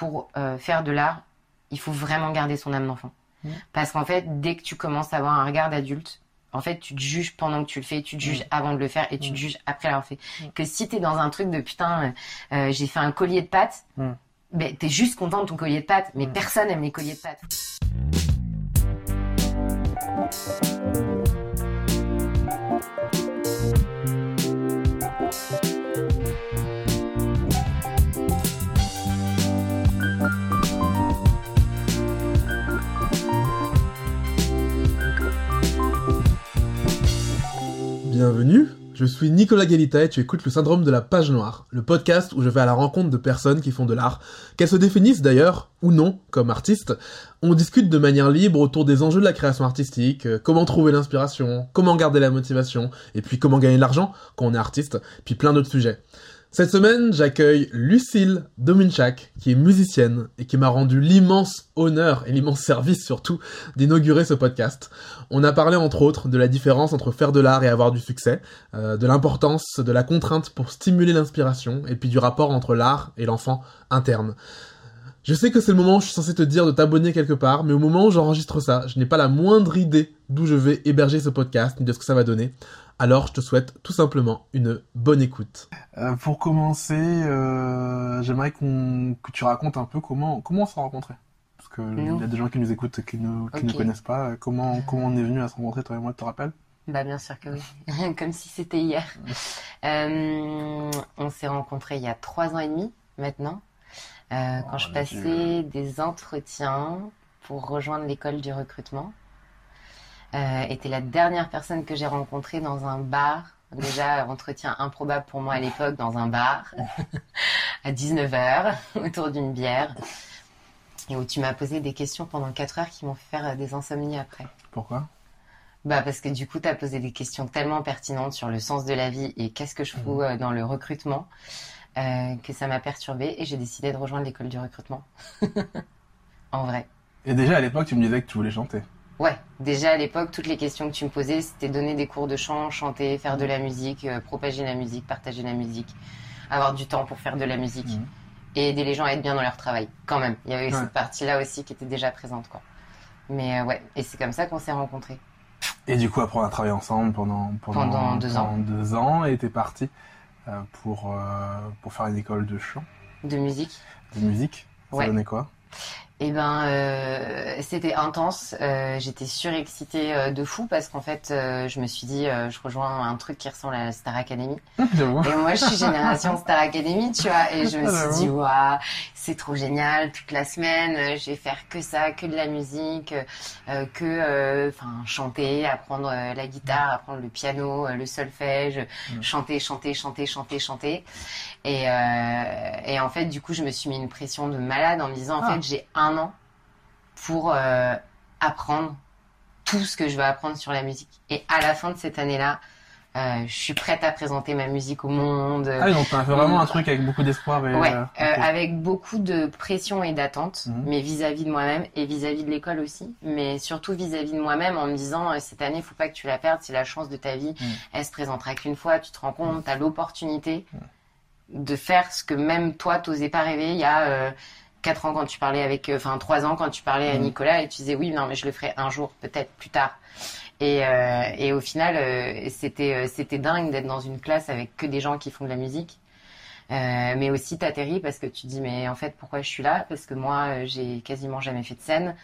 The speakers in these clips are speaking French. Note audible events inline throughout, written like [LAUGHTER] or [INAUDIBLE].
pour euh, faire de l'art, il faut vraiment garder son âme d'enfant. Mm. Parce qu'en fait, dès que tu commences à avoir un regard d'adulte, en fait, tu te juges pendant que tu le fais, tu te juges avant de le faire et tu te juges après l'avoir fait. Que si t'es dans un truc de putain, euh, euh, j'ai fait un collier de pâtes, ben, t'es juste content de ton collier de pâtes, mais personne aime les colliers de pâtes. Bienvenue, je suis Nicolas Galita et tu écoutes le syndrome de la page noire, le podcast où je vais à la rencontre de personnes qui font de l'art, qu'elles se définissent d'ailleurs ou non comme artistes. On discute de manière libre autour des enjeux de la création artistique, euh, comment trouver l'inspiration, comment garder la motivation, et puis comment gagner de l'argent quand on est artiste, puis plein d'autres sujets. Cette semaine, j'accueille Lucille Dominchak, qui est musicienne et qui m'a rendu l'immense honneur et l'immense service surtout d'inaugurer ce podcast. On a parlé entre autres de la différence entre faire de l'art et avoir du succès, euh, de l'importance de la contrainte pour stimuler l'inspiration, et puis du rapport entre l'art et l'enfant interne. Je sais que c'est le moment où je suis censé te dire de t'abonner quelque part, mais au moment où j'enregistre ça, je n'ai pas la moindre idée d'où je vais héberger ce podcast, ni de ce que ça va donner. Alors je te souhaite tout simplement une bonne écoute. Euh, pour commencer, euh, j'aimerais qu'on que tu racontes un peu comment comment on s'est rencontrés. Parce que Nous. il y a des gens qui nous écoutent qui nous qui Ok. nous connaissent pas. Comment comment on est venu à se rencontrer toi et moi, tu te rappelles? Bah bien sûr que oui, [LAUGHS] comme si c'était hier. Euh, on s'est rencontrés il y a trois ans et demi maintenant, euh, quand Oh, je passais des entretiens pour rejoindre l'école du recrutement. Euh, t'es la dernière personne que j'ai rencontrée dans un bar. Déjà, [LAUGHS] entretien improbable pour moi à l'époque, dans un bar, [LAUGHS] à 19h, [LAUGHS] autour d'une bière, et où tu m'as posé des questions pendant 4 heures qui m'ont fait faire euh, des insomnies après. Pourquoi? Bah parce que du coup, tu as posé des questions tellement pertinentes sur le sens de la vie et qu'est-ce que je fous euh, dans le recrutement euh, que ça m'a perturbée et j'ai décidé de rejoindre l'école du recrutement. en vrai. Et déjà à l'époque, tu me disais que tu voulais chanter. Ouais, déjà à l'époque, toutes les questions que tu me posais, c'était donner des cours de chant, chanter, faire de la musique, euh, propager la musique, partager la musique, avoir du temps pour faire de la musique Mhm. et aider les gens à être bien dans leur travail, quand même. Il y avait Ouais. cette partie-là aussi qui était déjà présente, quoi. Mais euh, ouais, et c'est comme ça qu'on s'est rencontrés. Et du coup, après, on a travaillé ensemble pendant pendant, Pendant deux ans. pendant deux ans, et t'es parti euh, pour pour faire une école de chant, De musique. de musique. Ça Ouais. donnait quoi? Eh ben, euh, c'était intense. Euh, J'étais surexcitée euh, de fou parce qu'en fait, je me suis dit, je rejoins un truc qui ressemble à la Star Academy. [LAUGHS] Et moi, je suis génération Star Academy, tu vois. Et je me Ah, suis dit, waouh, c'est trop génial. Toute la semaine, je vais faire que ça, que de la musique, que, enfin, chanter, apprendre la guitare, apprendre le piano, le solfège, Mm. chanter, chanter, chanter, chanter, chanter. Et, et en fait, du coup, je me suis mis une pression de malade en me disant, en Ah. fait, j'ai un an pour euh, apprendre tout ce que je veux apprendre sur la musique. Et à la fin de cette année-là, euh, je suis prête à présenter ma musique au monde. Ah donc t'as fait vraiment un truc avec beaucoup d'espoir et. Ouais, euh, avec beaucoup de pression et d'attente, Mhm. mais vis-à-vis de moi-même et vis-à-vis de l'école aussi, mais surtout vis-à-vis de moi-même en me disant cette année, faut pas que tu la perdes, c'est la chance de ta vie, Mhm. elle se présentera qu'une fois, tu te rends compte, tu as l'opportunité de faire ce que même toi t'osais pas rêver il y a euh, quatre ans quand tu parlais avec, euh, enfin trois ans quand tu parlais à Mhm. Nicolas et tu disais oui, non mais je le ferai un jour, peut-être plus tard. Et, euh, et au final, euh, c'était euh, c'était dingue d'être dans une classe avec que des gens qui font de la musique. Euh, mais aussi t'atterris parce que tu dis mais en fait pourquoi je suis là? Parce que moi euh, j'ai quasiment jamais fait de scène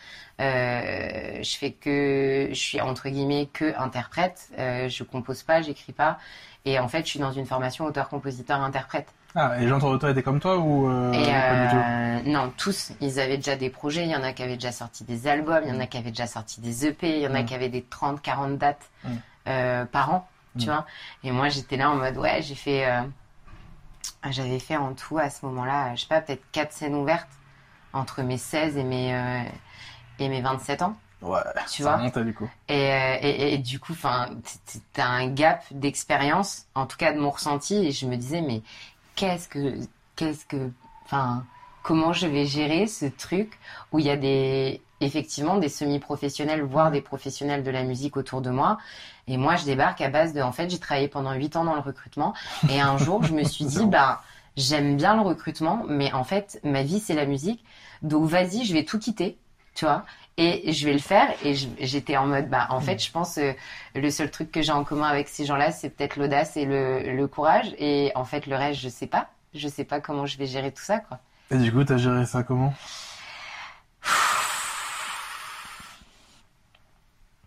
euh, je fais que je suis entre guillemets que interprète euh, je compose pas j'écris pas et en fait je suis dans une formation auteur compositeur interprète Ah, et les gens autour de toi étaient comme toi ou euh, et pas du tout euh, non, tous, ils avaient déjà des projets. Il y en a qui avaient déjà sorti des albums, il y en a qui avaient déjà sorti des EP, il y en a Mm. qui avaient des 30, 40 dates Mm. euh, par an, tu Mm. vois. Et moi, j'étais là en mode, ouais, j'ai fait... euh, J'avais fait en tout, à ce moment-là, je sais pas, peut-être 4 scènes ouvertes entre mes 16 et mes, euh, et mes 27 ans. Ouais, Tu ça vois remontait du coup. Et, et, et du coup, t'as un gap d'expérience, en tout cas de mon ressenti, et je me disais, mais qu'est-ce que, qu'est-ce que, enfin, comment je vais gérer ce truc où il y a des, effectivement, des semi-professionnels, voire des professionnels de la musique autour de moi. Et moi, je débarque à base de, en fait, j'ai travaillé pendant huit ans dans le recrutement, et un jour, je me suis dit, bah, j'aime bien le recrutement, mais en fait, ma vie, c'est la musique. Donc, vas-y, je vais tout quitter, tu vois. Et je vais le faire. Et j'étais en mode, bah, en fait, je pense, euh, le seul truc que j'ai en commun avec ces gens-là, c'est peut-être l'audace et le, le, courage. Et en fait, le reste, je sais pas. Je sais pas comment je vais gérer tout ça, quoi. Et du coup, t'as géré ça comment?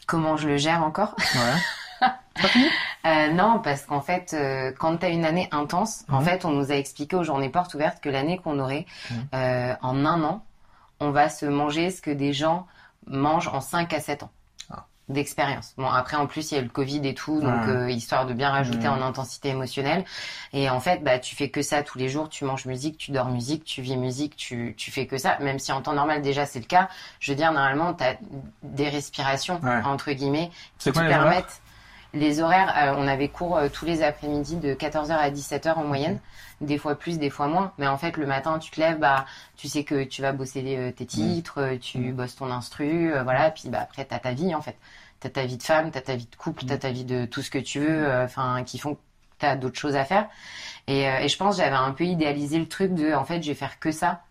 Comment je le gère encore? Ouais. [LAUGHS] euh, non, parce qu'en fait, euh, quand tu as une année intense, en Mhm. fait, on nous a expliqué aux journées portes ouvertes que l'année qu'on aurait, Mhm. euh, en un an, on va se manger ce que des gens mangent en 5 à 7 ans Ah. d'expérience. Bon, après, en plus, il y a le Covid et tout, donc euh, histoire de bien rajouter Mhm. en intensité émotionnelle. Et en fait, bah, tu fais que ça tous les jours, tu manges musique, tu dors musique, tu vis musique, tu, tu fais que ça, même si en temps normal, déjà, c'est le cas. Je veux dire, normalement, tu as des respirations, Ouais. entre guillemets, qui te permettent les horaires, euh, on avait cours euh, tous les après-midi de 14h à 17h en moyenne, des fois plus, des fois moins. Mais en fait, le matin, tu te lèves, bah, tu sais que tu vas bosser euh, tes titres, euh, tu Mm. bosses ton instru, voilà. Puis bah, après, t'as ta vie en fait. T'as ta vie de femme, t'as ta vie de couple, t'as ta vie de tout ce que tu veux, enfin, qui font que t'as d'autres choses à faire. Et, et je pense j'avais un peu idéalisé le truc de, en fait, je vais faire que ça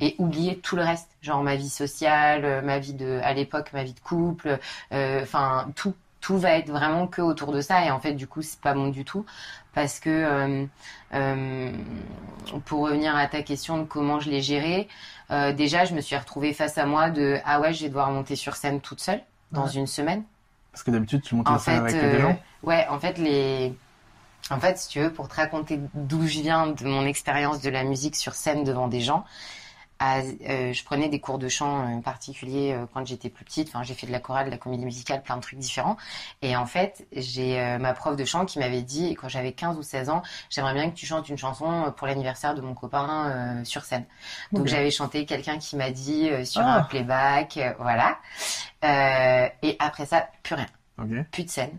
et oublier tout le reste, genre ma vie sociale, ma vie de, à l'époque, ma vie de couple, euh, enfin tout, tout va être vraiment que autour de ça. Et en fait, du coup, c'est pas bon du tout parce que euh, euh, pour revenir à ta question de comment je l'ai géré, euh, déjà, je me suis retrouvée face à moi de ah ouais, je vais devoir monter sur scène toute seule dans Ouais. une semaine. Parce que d'habitude, tu montes En fait, avec des gens. ouais, en fait, les. En fait, si tu veux, pour te raconter d'où je viens, de mon expérience de la musique sur scène devant des gens, à- euh, je prenais des cours de chant euh, particuliers euh, quand j'étais plus petite. Enfin, j'ai fait de la chorale, de la comédie musicale, plein de trucs différents. Et en fait, j'ai euh, ma prof de chant qui m'avait dit, quand j'avais 15 ou 16 ans, j'aimerais bien que tu chantes une chanson pour l'anniversaire de mon copain sur scène. Donc j'avais chanté quelqu'un qui m'a dit sur Ah. un playback, voilà. Et après ça, plus rien plus de scène.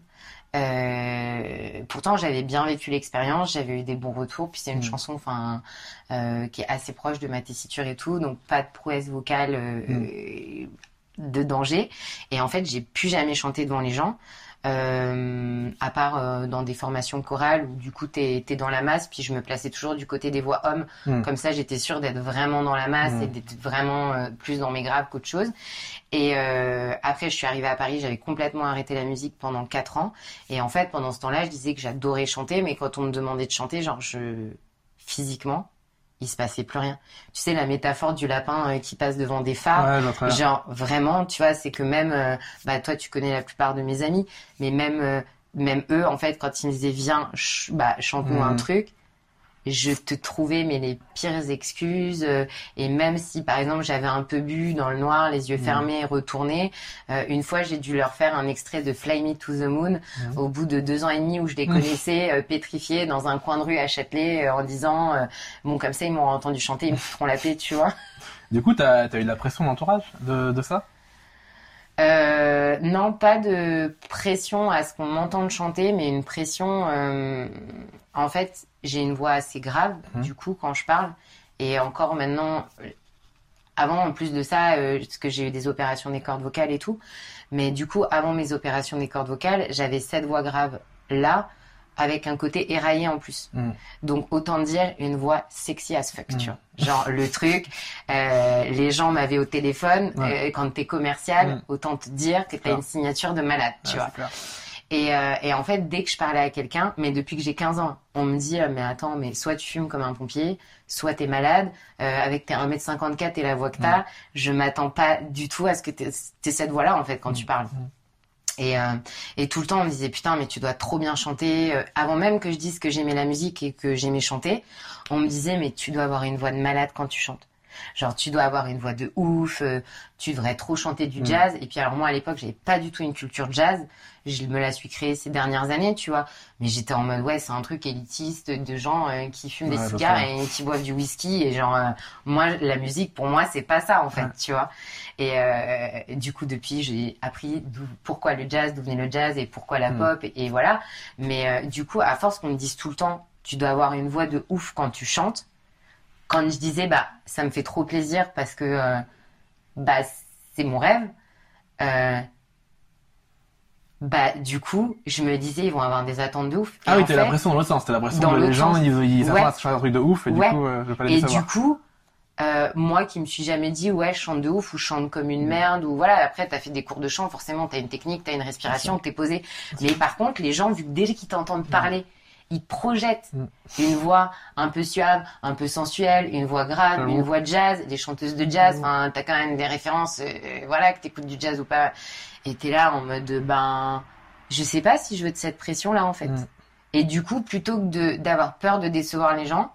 Euh, pourtant, j'avais bien vécu l'expérience, j'avais eu des bons retours, puis c'est une Mm. chanson, enfin, euh, qui est assez proche de ma tessiture et tout, donc pas de prouesse vocale euh, Mm. De danger. Et en fait, j'ai plus jamais chanté devant les gens. Euh, à part euh, dans des formations chorales où du coup t'es es dans la masse puis je me plaçais toujours du côté des voix hommes Mm. comme ça j'étais sûre d'être vraiment dans la masse et d'être vraiment euh, plus dans mes graves qu'autre chose et euh, après, je suis arrivée à Paris, j'avais complètement arrêté la musique pendant quatre ans. Et en fait, pendant ce temps-là, je disais que j'adorais chanter, mais quand on me demandait de chanter, genre, je physiquement, il se passait plus rien. Tu sais, la métaphore du lapin euh, qui passe devant des phares. Ouais. Genre vraiment, tu vois, c'est que même, euh, bah toi tu connais la plupart de mes amis, mais même euh, même eux en fait quand ils me disaient viens, ch- bah chante-nous un Mhm. truc, je te trouvais mais les pires excuses euh, et même si par exemple j'avais un peu bu dans le noir, les yeux Mhm. fermés, retournés, euh, une fois j'ai dû leur faire un extrait de Fly Me to the Moon Mhm. au bout de deux ans et demi où je les Mhm. connaissais euh, pétrifiés dans un coin de rue à Châtelet euh, en disant euh, bon comme ça ils m'ont entendu chanter, ils me foutront la paix, tu vois. Du coup, t'as as eu de la pression d'entourage de, de ça? Euh, non, pas de pression à ce qu'on m'entende chanter, mais une pression. euh, en fait, j'ai une voix assez grave, Mhm. du coup, quand je parle. Et encore maintenant, euh, avant, en plus de ça, euh, parce que j'ai eu des opérations des cordes vocales et tout. Mais du coup, avant mes opérations des cordes vocales, j'avais cette voix grave là, avec un côté éraillé en plus. Mhm. Donc, autant dire une voix sexy as fuck, tu Mhm. vois. Genre, le truc, euh, les gens m'avaient au téléphone, Ouais. euh, quand t'es commercial, Mhm. autant te dire que t'as une signature de malade, tu vois. Et, euh, et en fait, dès que je parlais à quelqu'un, mais depuis que j'ai 15 ans, on me dit, mais attends, mais soit tu fumes comme un pompier, soit t'es malade, avec tes 1m54 et la voix que t'as, je m'attends pas du tout à ce que t'aies t'aies cette voix-là, en fait, quand tu parles. Et, euh, et tout le temps, on me disait, putain, mais tu dois trop bien chanter. Euh, Avant même que je dise que j'aimais la musique et que j'aimais chanter, on me disait, mais tu dois avoir une voix de malade quand tu chantes. Genre, tu dois avoir une voix de ouf, euh, tu devrais trop chanter du Mm. jazz. Et puis, alors, moi, à l'époque, j'avais pas du tout une culture jazz. Je me la suis créée ces dernières années, tu vois. Mais j'étais en mode, ouais, c'est un truc élitiste de gens euh, qui fument Ouais, des cigares et qui boivent du whisky. Et genre, euh, moi, la musique, pour moi, c'est pas ça, en fait, Ouais. tu vois. Et du coup, depuis, j'ai appris pourquoi le jazz, d'où venait le jazz et pourquoi la Mm. pop, et, et voilà. Mais du coup, à force qu'on me dise tout le temps, tu dois avoir une voix de ouf quand tu chantes, quand je disais, bah, ça me fait trop plaisir parce que, euh, bah, c'est mon rêve, euh, bah du coup, je me disais ils vont avoir des attentes de ouf. Ah Et oui, en t'as fait- l'impression dans l'autre sens. T'as l'impression dans que les l'autre gens, sens. ils, ils Ouais. s'attendent à fasse un truc de ouf et du Ouais. coup, euh, je vais pas les Et savoir. du coup, euh, moi qui me suis jamais dit ouais je chante de ouf ou je chante comme Mm. une merde ou voilà après t'as fait des cours de chant forcément t'as une technique t'as une respiration t'es posé mais par contre les gens vu que dès qu'ils t'entendent parler ils te projettent Mm. une voix un peu suave un peu sensuelle une voix grave J'avoue. une voix de jazz des chanteuses de jazz Mm. enfin t'as quand même des références euh, voilà que t'écoutes du jazz ou pas et t'es là en mode ben je sais pas si je veux de cette pression là en fait Mm. et du coup plutôt que d'avoir peur de décevoir les gens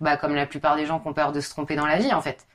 bah comme la plupart des gens qui ont peur de se tromper dans la vie en fait.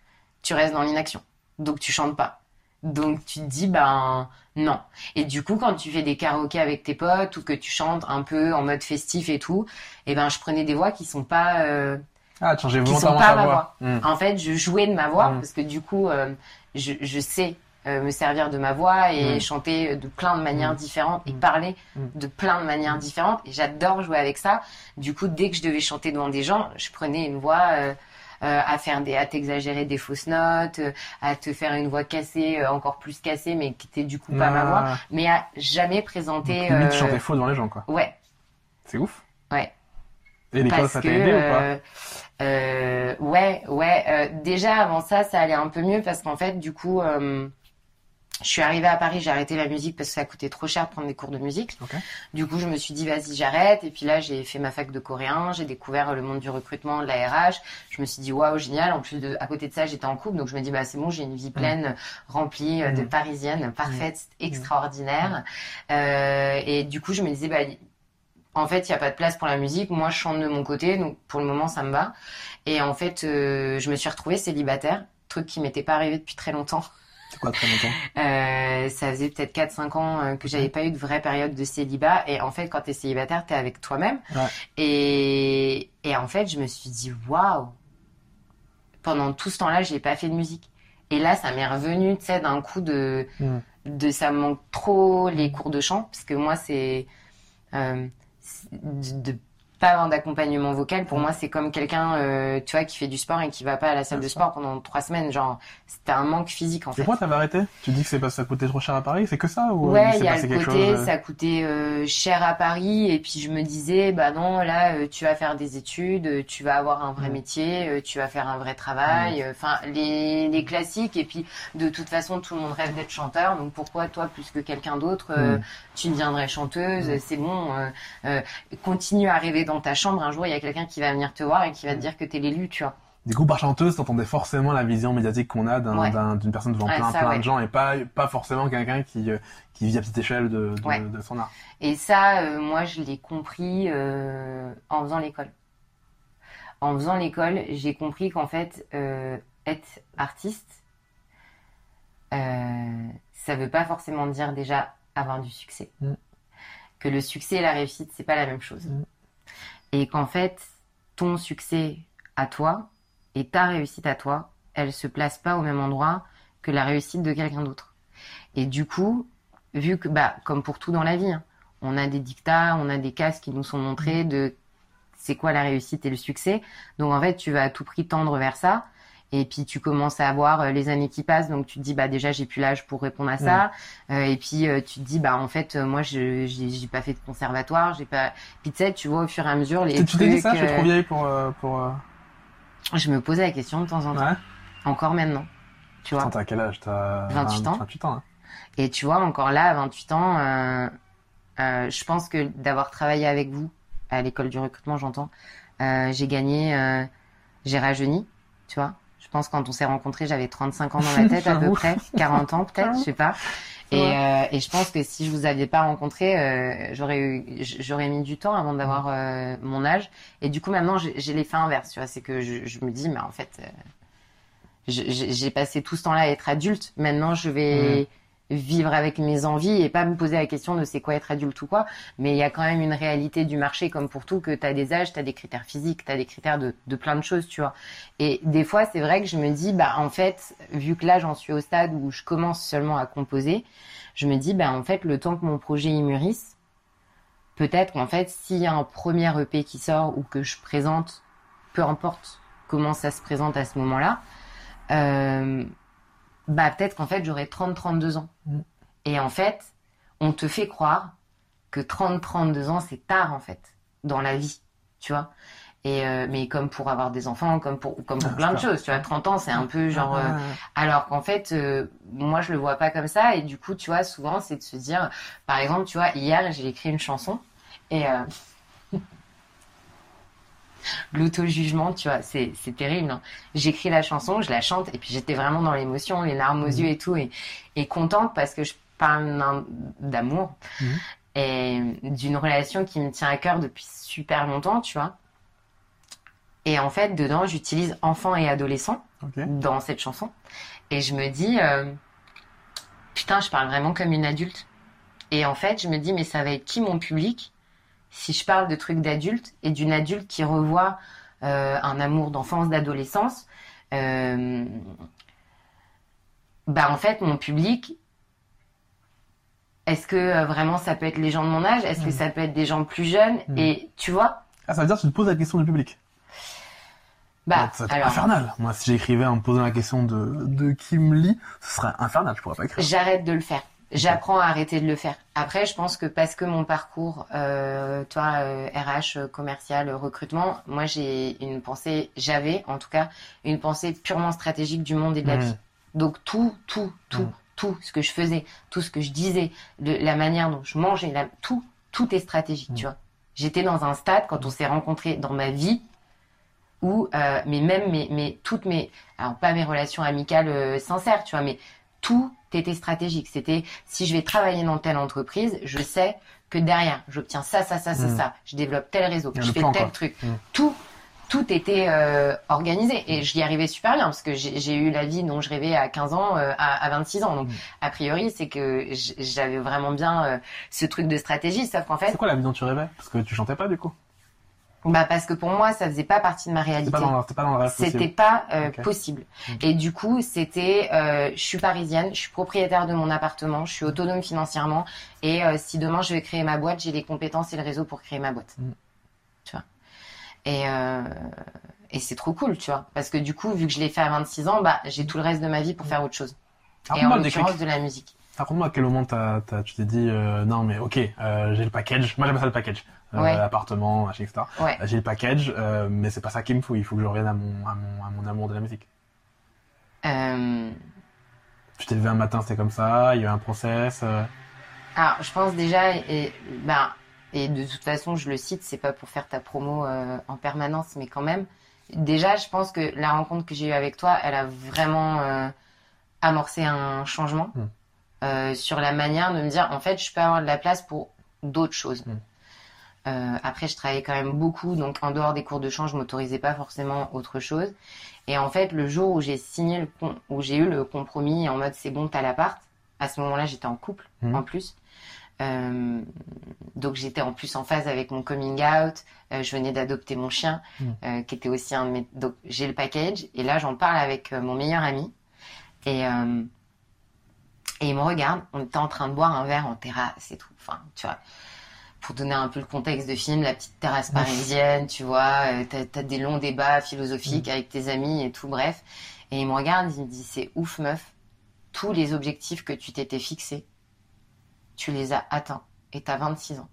Tu restes dans l'inaction. Donc tu chantes pas. Donc tu te dis ben non. Et du coup quand tu fais des karaokés avec tes potes ou que tu chantes un peu en mode festif et tout, et ben je prenais des voix qui sont pas euh, Ah, tu changeais volontairement ta ma voix. Hmm. en fait, je jouais de ma voix Mm. parce que du coup, euh, je, je sais euh, me servir de ma voix et Mm. chanter de plein de manières différentes et parler de plein de manières différentes. Et j'adore jouer avec ça. Du coup, dès que je devais chanter devant des gens, je prenais une voix euh, à faire des, à t'exagérer des fausses notes, euh, à te faire une voix cassée, euh, encore plus cassée, mais qui était du coup pas ma voix, Ah. mais à jamais Donc, présenter. limite, tu euh, chantais faux devant les gens, quoi. Ouais, C'est ouf. ouais. Et l'école, Parce ça t'a aidé ou pas euh, euh, ouais, ouais. euh, déjà avant ça, ça allait un peu mieux parce qu'en fait, du coup, euh, je suis arrivée à Paris, j'ai arrêté la musique parce que ça coûtait trop cher de prendre des cours de musique. Du coup, je me suis dit vas-y, j'arrête. Et puis là, j'ai fait ma fac de coréen, j'ai découvert le monde du recrutement, de la RH. Je me suis dit waouh, génial. En plus de, à côté de ça, j'étais en couple, donc je me dis bah c'est bon, j'ai une vie pleine, remplie euh, de Mm. parisienne, parfaite, extraordinaire. Euh, et du coup, je me disais bah en fait, il n'y a pas de place pour la musique. Moi, je chante de mon côté, donc pour le moment, ça me va. Et en fait, euh, je me suis retrouvée célibataire, truc qui m'était pas arrivé depuis très longtemps. C'est quoi très longtemps Euh, ça faisait peut-être 4-5 ans euh, que j'avais pas eu de vraie période de célibat. Et en fait, quand tu es célibataire, tu es avec toi-même. Ouais. Et, et en fait, je me suis dit, waouh, pendant tout ce temps-là, j'ai pas fait de musique. Et là, ça m'est revenu, tu sais, d'un coup de, Mm. de ça me manque trop les cours de chant, parce que moi, c'est euh, de pas avoir d'accompagnement vocal. Pour moi, c'est comme quelqu'un, euh, tu vois, qui fait du sport et qui va pas à la salle de sport pendant trois semaines. Genre, c'était un manque physique en Et fait. pourquoi t'avais arrêté? Tu dis que c'est parce que ça coûtait trop cher à Paris C'est que ça ou Ouais, il y a le côté, chose, euh, ça coûtait euh, cher à Paris, et puis je me disais, bah non, là, euh, tu vas faire des études, tu vas avoir un vrai Mm. métier, tu vas faire un vrai travail, euh, enfin les, les classiques, et puis de toute façon, tout le monde rêve d'être chanteur, donc pourquoi toi, plus que quelqu'un d'autre, Mm. tu deviendrais chanteuse, Mm. c'est bon, continue à rêver dans ta chambre, un jour, il y a quelqu'un qui va venir te voir et qui va te dire que t'es l'élu, tu vois. Du coup, par chanteuse, t'entendais forcément la vision médiatique qu'on a Ouais. d'une personne devant Ouais, plein, ça, plein ouais. de gens et pas, pas forcément quelqu'un qui, euh, qui vit à petite échelle de, de, Ouais. de son art. Et ça, euh, moi, je l'ai compris euh, en faisant l'école. En faisant l'école, j'ai compris qu'en fait, euh, être artiste, ça veut pas forcément dire déjà avoir du succès. Mm. Que le succès et la réussite, c'est pas la même chose. Mm. Et qu'en fait, ton succès à toi et ta réussite à toi, elle se place pas au même endroit que la réussite de quelqu'un d'autre. Et du coup, vu que, bah, comme pour tout dans la vie, hein, on a des dictats, on a des cases qui nous sont montrés de c'est quoi la réussite et le succès. Donc en fait, tu vas à tout prix tendre vers ça. Et puis tu commences à voir euh, les années qui passent, donc tu te dis bah déjà j'ai plus l'âge pour répondre à ça. Euh, et puis euh, tu te dis bah en fait moi je j'ai pas fait de conservatoire, j'ai pas. Puis tu sais tu vois au fur et à mesure les Tu t'es dit ça Je suis trop vieille pour... pour Je me posais la question de temps en temps, Ouais. encore maintenant. Tu vois. Attends, t'as quel âge? T'as 28 ans. 28 ans. hein. Et tu vois, encore là, à 28 ans, euh, je pense que d'avoir travaillé avec vous, à l'école du recrutement, j'entends, j'ai gagné, j'ai rajeuni, tu vois. Je pense quand on s'est rencontrés, j'avais 35 ans dans [LAUGHS] la tête à peu près, 40 ans peut-être, je sais pas. Et, euh, et je pense que si je vous aviez pas rencontré, euh, j'aurais eu, j'aurais mis du temps avant d'avoir euh, mon âge. Et du coup, maintenant, j'ai l'effet inverse, tu vois. C'est que je, je me dis, mais en fait, euh, j'ai passé tout ce temps-là à être adulte. Maintenant, je vais vivre avec mes envies et pas me poser la question de c'est quoi être adulte ou quoi. Mais il y a quand même une réalité du marché, comme pour tout, que tu as des âges, tu as des critères physiques, tu as des critères de, de plein de choses, tu vois. Et des fois, c'est vrai que je me dis, bah en fait, vu que là, j'en suis au stade où je commence seulement à composer, je me dis, bah en fait, le temps que mon projet y mûrisse, peut-être qu'en fait, s'il y a un premier EP qui sort ou que je présente, peu importe comment ça se présente à ce moment-là, euh, bah peut-être qu'en fait j'aurai 30-32 ans. Mm. Et en fait, on te fait croire que 30-32 ans, c'est tard, en fait, dans la vie, tu vois. Et euh, mais comme pour avoir des enfants, comme pour comme pour Ah, plein de choses, tu vois, 30 ans, c'est un peu genre euh, Ah, alors qu'en fait, euh, moi, je le vois pas comme ça. Et du coup, tu vois, souvent, c'est de se dire, par exemple, tu vois, hier, j'ai écrit une chanson et l'auto-jugement, tu vois, c'est c'est terrible. hein. J'écris la chanson, je la chante et puis j'étais vraiment dans l'émotion, les larmes aux Mhm. yeux et tout, et, et contente parce que je parle d'amour Mhm. et d'une relation qui me tient à cœur depuis super longtemps, tu vois. Et en fait, dedans, j'utilise enfant et adolescent ok. dans cette chanson. Et je me dis, euh, putain, je parle vraiment comme une adulte. Et en fait, je me dis, mais ça va être qui mon public? Si je parle de trucs d'adulte et d'une adulte qui revoit euh, un amour d'enfance, d'adolescence euh, Bah en fait, mon public, est-ce que euh, vraiment ça peut être les gens de mon âge? Est-ce que Mm. ça peut être des gens plus jeunes? Mm. Et tu vois? Ah, ça veut dire que tu te poses la question du public. Bah, ça va être alors, infernal. Moi, si j'écrivais en me posant la question de, de qui me lit, ce serait infernal. Je pourrais pas écrire. J'arrête de le faire. J'apprends à arrêter de le faire. Après, je pense que parce que mon parcours, euh, toi, euh, RH, euh, commercial, recrutement, moi j'ai une pensée, j'avais en tout cas une pensée purement stratégique du monde et de la Mhm. vie. Donc tout, tout, tout, Mhm. tout ce que je faisais, tout ce que je disais, la manière dont je mangeais, la- tout, tout est stratégique, Mhm. tu vois. J'étais dans un stade quand on s'est rencontrés dans ma vie où, euh, mais même mes, mes, toutes mes, alors pas mes relations amicales euh, sincères, tu vois, mais tout était stratégique. C'était si je vais travailler dans telle entreprise, je sais que derrière, j'obtiens ça, ça, ça, ça, Mm. ça, je développe tel réseau, je fais plan, tel quoi. truc. Mm. Tout, tout était euh, organisé et j'y arrivais super bien parce que j'ai eu la vie dont je rêvais à 15 ans, euh, à, à 26 ans. Donc, Mm. a priori, c'est que j'avais vraiment bien euh, ce truc de stratégie, sauf qu'en fait, C'est quoi la vie dont tu rêvais? Parce que tu chantais pas, du coup. Bah parce que pour moi, ça faisait pas partie de ma C'était réalité. pas dans, c'était pas pas euh, possible. Et du coup, c'était, euh, je suis parisienne, je suis propriétaire de mon appartement, je suis autonome financièrement, et euh, si demain je vais créer ma boîte, j'ai les compétences et le réseau pour créer ma boîte. Mm. Tu vois. Et euh, et c'est trop cool, tu vois, parce que du coup, vu que je l'ai fait à 26 ans, bah j'ai tout le reste de ma vie pour faire autre chose. Et en l'occurrence de la musique. Raconte-moi à quel moment t'as- tu t'es dit euh, non mais ok euh, j'ai le package moi j'appelle ça le package euh, Ouais. appartement machin etc Ouais. Euh, j'ai le package mais c'est pas ça qu'il me faut il faut que je revienne à mon, à mon à mon amour de la musique tu t'es levé un matin c'était comme ça il y a eu un process Alors, je pense déjà, et, ben, et de toute façon, je le cite, c'est pas pour faire ta promo en permanence, mais quand même. Déjà, je pense que la rencontre que j'ai eue avec toi, elle a vraiment amorcé un changement Mm. Euh, sur la manière de me dire, en fait, je peux avoir de la place pour d'autres choses. Mm. Euh, après, je travaillais quand même beaucoup, donc en dehors des cours de chant, je m'autorisais pas forcément autre chose. Et en fait, le jour où j'ai signé le con- où j'ai eu le compromis en mode c'est bon, t'as l'appart, à ce moment-là, j'étais en couple Mhm. en plus. Euh, donc j'étais en plus en phase avec mon coming out. Euh, je venais d'adopter mon chien, euh, qui était aussi un de mes. Donc j'ai le package et là j'en parle avec mon meilleur ami et et il me regarde. On était en train de boire un verre en terrasse et tout. Enfin, tu vois. Pour donner un peu le contexte de film, la petite terrasse parisienne, tu vois, euh, t'as t'as des longs débats philosophiques avec tes amis et tout, bref. Et il me regarde, il me dit c'est ouf meuf, tous les objectifs que tu t'étais fixés, tu les as atteints et t'as 26 ans.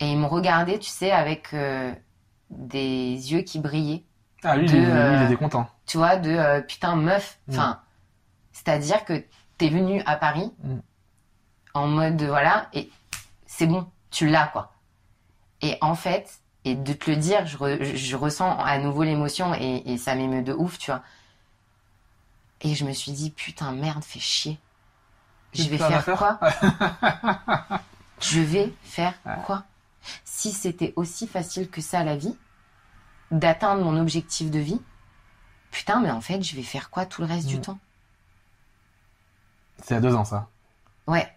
Et il me regardait, tu sais, avec euh, des yeux qui brillaient, ah lui, De, il, euh, il était content tu vois, de euh, putain meuf. Mm. Enfin, c'est-à-dire que t'es venu à Paris Mm. en mode de, voilà et c'est bon, tu l'as quoi. Et en fait, et de te le dire, je, re- je ressens à nouveau l'émotion et, et ça m'émeut de ouf, tu vois. Et je me suis dit putain merde, fais chier. Je vais faire faire quoi? [LAUGHS] Je vais faire Ouais. quoi? Si c'était aussi facile que ça la vie, d'atteindre mon objectif de vie, putain, mais en fait, je vais faire quoi tout le reste du Mm. temps? C'est il y a deux ans ça Ouais.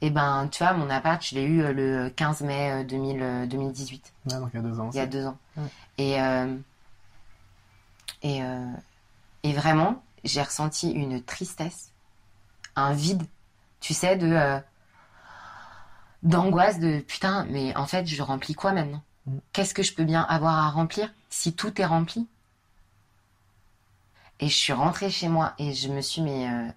Et ben, tu vois, mon appart, je l'ai eu euh, le 15 mai euh, 2000, euh, 2018, ouais, donc il y a deux ans il y a deux ans. Ouais. Et, euh, et, euh, et vraiment, j'ai ressenti une tristesse, un vide, tu sais, de euh, d'angoisse de putain, mais en fait, je remplis quoi maintenant? Mm. Qu'est-ce que je peux bien avoir à remplir? Si tout est rempli? Et je suis rentrée chez moi et je me suis mais, euh,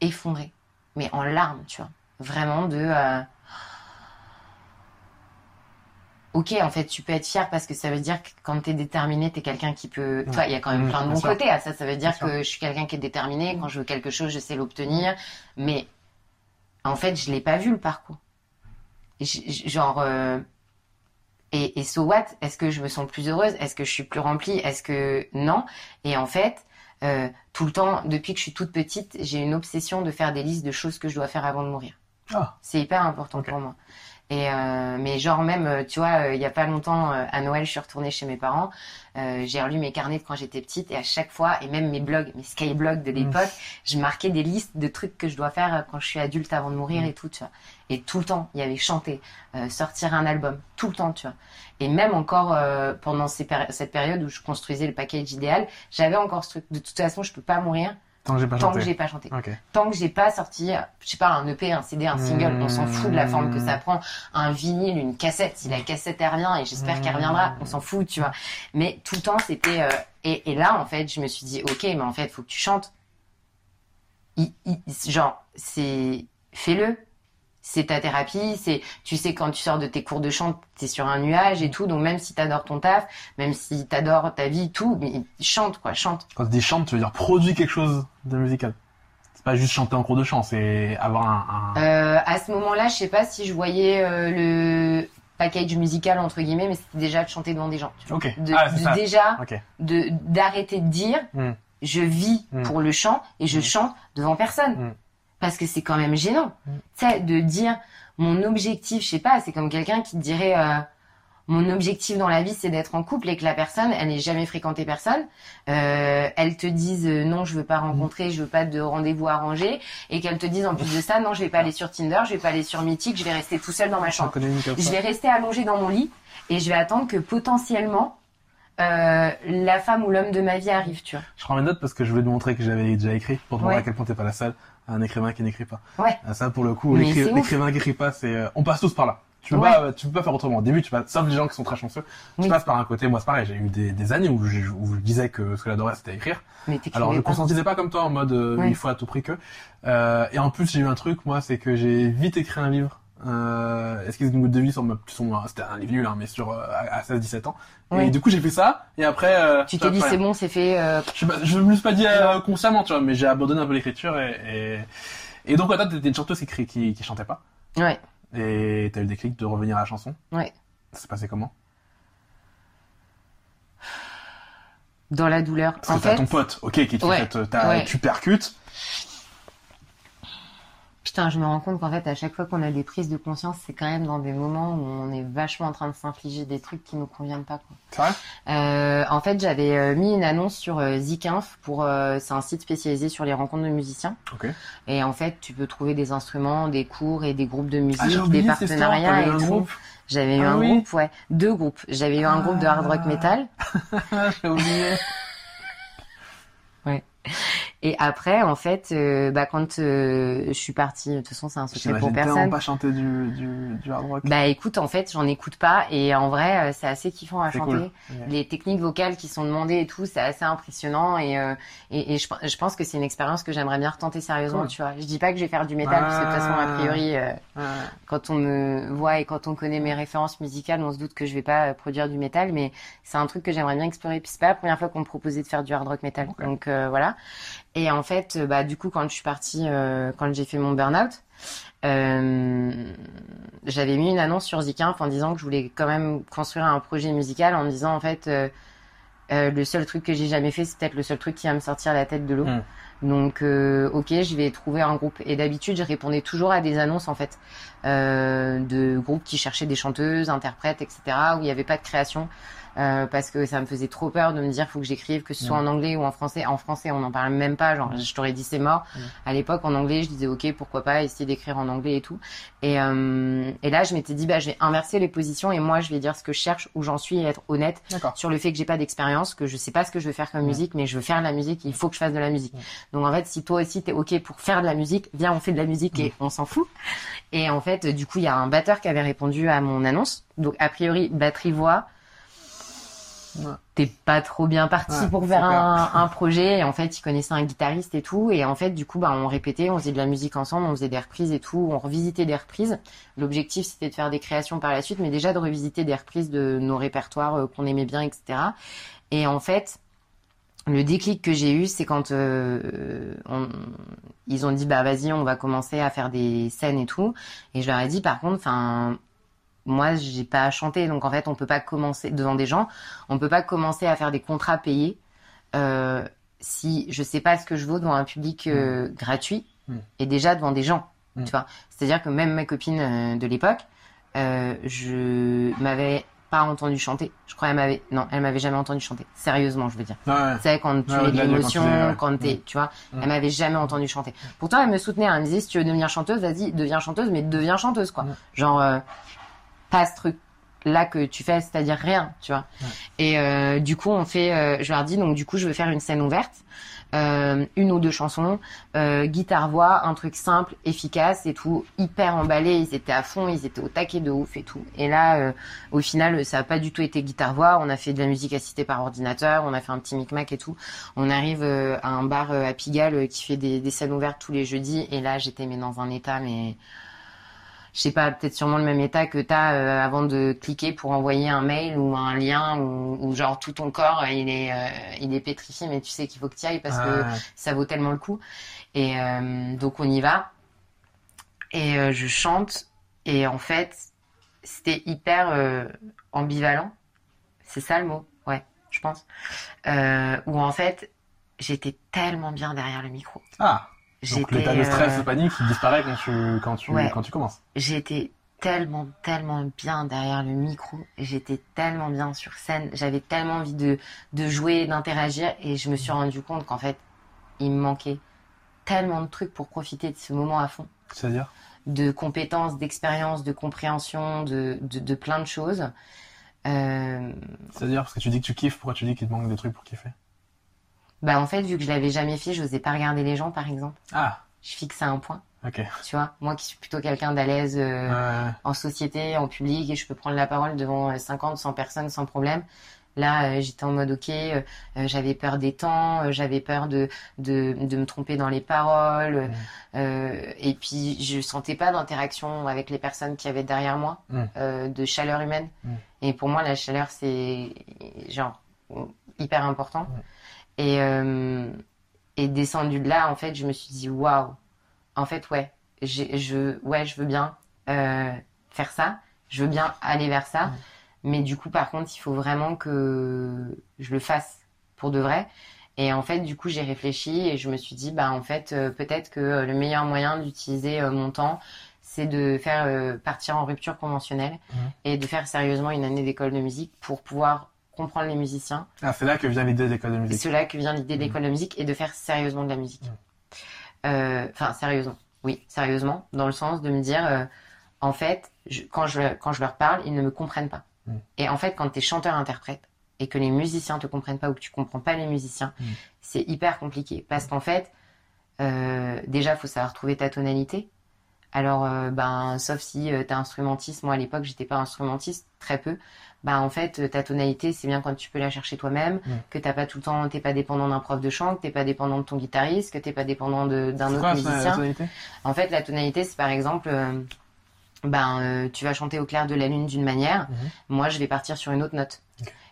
effondrée. mais en larmes, tu vois. Vraiment de. euh, Ok, en fait, tu peux être fier parce que ça veut dire que quand t'es déterminé, t'es quelqu'un qui peut. Tu vois, il y a quand même Mmh, plein de bons sûr. côtés à ça. Ça veut dire Bien sûr. que je suis quelqu'un qui est déterminé. Quand je veux quelque chose, je sais l'obtenir. Mais en fait, je l'ai pas vu le parcours. Genre. euh, Et, et so what? Est-ce que je me sens plus heureuse? Est-ce que je suis plus remplie? Est-ce que non? Et en fait, euh, tout le temps, depuis que je suis toute petite, j'ai une obsession de faire des listes de choses que je dois faire avant de mourir. Ah. C'est hyper important pour moi. Et euh, mais genre même, euh, tu vois, euh, il y a pas longtemps euh, à Noël, je suis retournée chez mes parents. Euh, j'ai relu mes carnets de quand j'étais petite et à chaque fois, et même mes blogs, mes skyblogs de l'époque, je marquais des listes de trucs que je dois faire quand je suis adulte avant de mourir et tout, tu vois. Et tout le temps, il y avait chanter, euh, sortir un album, tout le temps, tu vois. Et même encore euh, pendant ces péri- cette période où je construisais le package idéal, j'avais encore ce truc. De toute façon, je peux pas mourir Tant que j'ai pas chanté. pas tant que j'ai pas sorti, je sais pas, un EP, un CD, un single, on s'en fout de la forme que ça prend, un vinyle, une cassette, si la cassette elle revient, et j'espère qu'elle reviendra, on s'en fout, tu vois. Mais tout le temps, c'était... euh, Et, et là, en fait, je me suis dit, ok, mais en fait, faut que tu chantes. Genre, c'est... Fais-le. C'est ta thérapie, c'est, tu sais, quand tu sors de tes cours de chant, t'es sur un nuage et tout, donc même si t'adores ton taf, même si t'adores ta vie, tout, mais chante, quoi, chante. Quand tu dis chante, tu veux dire produit quelque chose de musical. C'est pas juste chanter en cours de chant, c'est avoir un. un- Euh, à ce moment-là, je sais pas si je voyais euh, le package musical entre guillemets, mais c'était déjà de chanter devant des gens. tu vois. Ok. De, ah, c'est de ça. déjà Ok. de d'arrêter de dire Mm. je vis Mm. pour le chant et je Mm. chante devant personne. Parce que c'est quand même gênant. Mm. Tu sais, de dire mon objectif, je sais pas, c'est comme quelqu'un qui te dirait euh, mon objectif dans la vie c'est d'être en couple et que la personne elle n'ait jamais fréquenté personne, euh, elle te dise euh, non je veux pas rencontrer, je veux pas de rendez-vous arrangé et qu'elle te dise en plus de ça non je vais pas aller sur Tinder, je vais pas aller sur Mythique, je vais rester tout seul dans ma chambre. Je vais rester allongé dans mon lit et je vais attendre que potentiellement euh, la femme ou l'homme de ma vie arrive, tu vois. Je prends mes notes parce que je voulais te montrer que j'avais déjà écrit pour te montrer Ouais. à quel point t'es pas la seule à un écrivain qui n'écrit pas. Ouais. Ah, ça, pour le coup, l'écrivain qui écrit pas, c'est, euh, on passe tous par là. Tu peux Ouais. pas, tu peux pas faire autrement. Au début, tu vas, sauf les gens qui sont très chanceux, tu Oui. passes par un côté. Moi, c'est pareil. J'ai eu des, des années où je, où je disais que ce que j'adorais, c'était écrire. Mais Alors, je pas. conscientisais pas comme toi en mode, euh, il faut à tout prix que. Euh, et en plus, j'ai eu un truc, moi, c'est que j'ai vite écrit un livre. Euh, Esquisse d'une goutte de vie sur ma, sur mon- c'était un livre nul, hein, mais sur, euh, à, à 16-17 ans. Ouais. Et du coup, j'ai fait ça. Et après, euh, Tu t'es dit c'est bon, c'est fait. euh, Je, je me suis pas dit euh, consciemment, tu vois, mais j'ai abandonné un peu l'écriture et, et, et donc, toi, t'étais une chanteuse qui, qui, qui chantait pas. Ouais. Et t'as eu le déclic de revenir à la chanson. Ouais. Ça s'est passé comment? Dans la douleur. Parce En que t'as ton pote, ok, qui Ouais. fait, euh, Ouais. tu percutes. Putain, je me rends compte qu'en fait, à chaque fois qu'on a des prises de conscience, c'est quand même dans des moments où on est vachement en train de s'infliger des trucs qui nous conviennent pas. Quoi. C'est vrai? Euh, en fait, j'avais euh, mis une annonce sur euh, Zikinf pour c'est un site spécialisé sur les rencontres de musiciens. Ok. Et en fait, tu peux trouver des instruments, des cours et des groupes de musique, Ah, des partenariats et tout. J'avais eu Ah un oui. groupe, ouais, deux groupes. J'avais eu un groupe de hard rock Ah. metal [LAUGHS] j'ai oublié. Et après, en fait, euh, bah quand euh, je suis partie, de toute façon, c'est un secret pour personne. pas chanter du, du, du hard rock. Bah écoute, en fait, j'en écoute pas et en vrai, euh, c'est assez kiffant à chanter. cool. Les techniques vocales qui sont demandées et tout, c'est assez impressionnant et euh, et, et je, je pense que c'est une expérience que j'aimerais bien retenter sérieusement, Cool. tu vois. Je dis pas que je vais faire du métal parce que de toute façon, a Ah. priori, euh, Ouais. quand on me voit et quand on connaît mes références musicales, on se doute que je vais pas produire du métal, mais c'est un truc que j'aimerais bien explorer. Puis c'est pas la première fois qu'on me proposait de faire du hard rock metal, Ok. donc euh, voilà. Et en fait, euh, bah du coup, quand je suis partie, euh, quand j'ai fait mon burn-out, euh, j'avais mis une annonce sur Zikinf en disant que je voulais quand même construire un projet musical, en me disant en fait. euh, le seul truc que j'ai jamais fait, c'est peut-être le seul truc qui va me sortir la tête de l'eau. Mm. Donc, euh, ok, je vais trouver un groupe. Et d'habitude, je répondais toujours à des annonces, en fait, euh, de groupes qui cherchaient des chanteuses, interprètes, etc., où il n'y avait pas de création. Euh, parce que ça me faisait trop peur de me dire faut que j'écrive que ce soit Mm. en anglais ou en français en français on n'en parle même pas genre je t'aurais dit c'est mort Mm. à l'époque en anglais je disais ok pourquoi pas essayer d'écrire en anglais et tout et euh, et là je m'étais dit bah je vais inverser les positions et moi je vais dire ce que je cherche où j'en suis et être honnête sur le fait que j'ai pas d'expérience, que je sais pas ce que je veux faire comme Ouais. musique, mais je veux faire de la musique, il faut que je fasse de la musique. Donc en fait, si toi aussi t'es ok pour faire de la musique, viens on fait de la musique et on s'en fout. Et en fait, du coup, il y a un batteur qui avait répondu à mon annonce. Donc a priori, batterie voix. T'es pas trop bien parti Ouais, pour faire un, un projet. Et en fait, ils connaissaient un guitariste et tout. Et en fait, du coup, bah, on répétait, on faisait de la musique ensemble, on faisait des reprises et tout, on revisitait des reprises. L'objectif, c'était de faire des créations par la suite, mais déjà de revisiter des reprises de nos répertoires euh, qu'on aimait bien, etc. Et en fait, le déclic que j'ai eu, c'est quand euh, on- ils ont dit bah vas-y, on va commencer à faire des scènes et tout. Et je leur ai dit par contre, enfin moi j'ai pas à chanter, donc en fait on peut pas commencer devant des gens, on peut pas commencer à faire des contrats payés euh, si je sais pas ce que je vaux devant un public euh, gratuit Mm. et déjà devant des gens. Mm. Tu vois, c'est-à-dire que même mes copines euh, de l'époque, je m'avais pas entendu chanter. Je crois qu'elle m'avait non, elle m'avait jamais entendu chanter. Sérieusement, je veux dire. Ouais. Tu sais, quand tu Ouais, mets de l'émotion, quand ouais. t'es, Mm. tu vois, Mm. elle m'avait jamais entendu chanter. Pourtant, elle me soutenait, elle me disait, si tu veux devenir chanteuse, vas-y, deviens chanteuse, mais deviens chanteuse, quoi. Mm. Genre, euh, pas ce truc là que tu fais, c'est-à-dire rien, tu vois. Ouais. Et euh, du coup, on fait, euh, je leur dis, donc du coup, je veux faire une scène ouverte, euh, une ou deux chansons, euh, guitare-voix, un truc simple, efficace et tout, hyper emballé, ils étaient à fond, ils étaient au taquet de ouf et tout. Et là, euh, au final, ça a pas du tout été guitare-voix, on a fait de la musique assistée par ordinateur, on a fait un petit micmac et tout. On arrive euh, à un bar euh, à Pigalle euh, qui fait des, des scènes ouvertes tous les jeudis, et là, j'étais mais dans un état, mais je sais pas, peut-être sûrement le même état que t'as euh, avant de cliquer pour envoyer un mail ou un lien ou, ou genre tout ton corps euh, il est euh, il est pétrifié mais tu sais qu'il faut que tu ailles parce que Ouais. ça vaut tellement le coup. Et euh, donc on y va. Et je chante. Et en fait c'était hyper ambivalent. C'est ça le mot? Ouais je pense. Où en fait j'étais tellement bien derrière le micro. Ah, donc l'état de stress euh, et panique il disparaît quand tu, quand tu, Ouais. quand tu commences. j'étais tellement, tellement bien derrière le micro. J'étais tellement bien sur scène. J'avais tellement envie de, de jouer, d'interagir. Et je me suis rendu compte qu'en fait, il me manquait tellement de trucs pour profiter de ce moment à fond. C'est-à-dire? De compétences, d'expérience, de compréhension, de, de, de plein de choses. Euh, C'est-à-dire Parce que tu dis que tu kiffes, pourquoi tu dis qu'il te manque des trucs pour kiffer? Bah en fait, vu que je l'avais jamais fait, je n'osais pas regarder les gens, par exemple. Ah, Je fixais un point. Tu vois, moi qui suis plutôt quelqu'un d'à l'aise euh, Ouais. en société, en public, et je peux prendre la parole devant euh, 50, 100 personnes sans problème. Là, euh, j'étais en mode ok, euh, euh, j'avais peur des temps, euh, j'avais peur de, de, de me tromper dans les paroles, Mm. euh, et puis je sentais pas d'interaction avec les personnes qui avaient derrière moi, Mm. euh, de chaleur humaine. Mm. Et pour moi, la chaleur, c'est genre hyper important. Et, euh, et descendu de là, en fait, je me suis dit waouh, en fait, ouais, je, ouais, je veux bien euh, faire ça, je veux bien aller vers ça, mais du coup, par contre, il faut vraiment que je le fasse pour de vrai. Et en fait, du coup, j'ai réfléchi et je me suis dit, bah, en fait, euh, peut-être que le meilleur moyen d'utiliser euh, mon temps, c'est de faire euh, partir en rupture conventionnelle et de faire sérieusement une année d'école de musique pour pouvoir comprendre les musiciens. Ah, c'est là que vient l'idée d'école de musique. c'est là que vient l'idée Mhm. d'école de musique et de faire sérieusement de la musique. Mhm. Euh, Enfin, sérieusement. Oui, sérieusement, dans le sens de me dire, euh, en fait, je- quand, je, quand je leur parle, ils ne me comprennent pas. Mhm. Et en fait, quand tu es chanteur-interprète et que les musiciens te comprennent pas ou que tu comprends pas les musiciens, c'est hyper compliqué. Parce qu'en fait, euh, déjà, faut savoir trouver ta tonalité. Alors, euh, ben, sauf si tu t'es instrumentiste, moi à l'époque j'étais pas instrumentiste, très peu. Ben, en fait, euh, ta tonalité, c'est bien quand tu peux la chercher toi-même, que t'as pas tout le temps, t'es pas dépendant d'un prof de chant, que t'es pas dépendant de ton guitariste, que t'es pas dépendant d'un autre quoi la musicien. tonalité? En fait, la tonalité, c'est par exemple, euh, ben, euh, tu vas chanter au clair de la lune d'une manière, Mhm. moi je vais partir sur une autre note.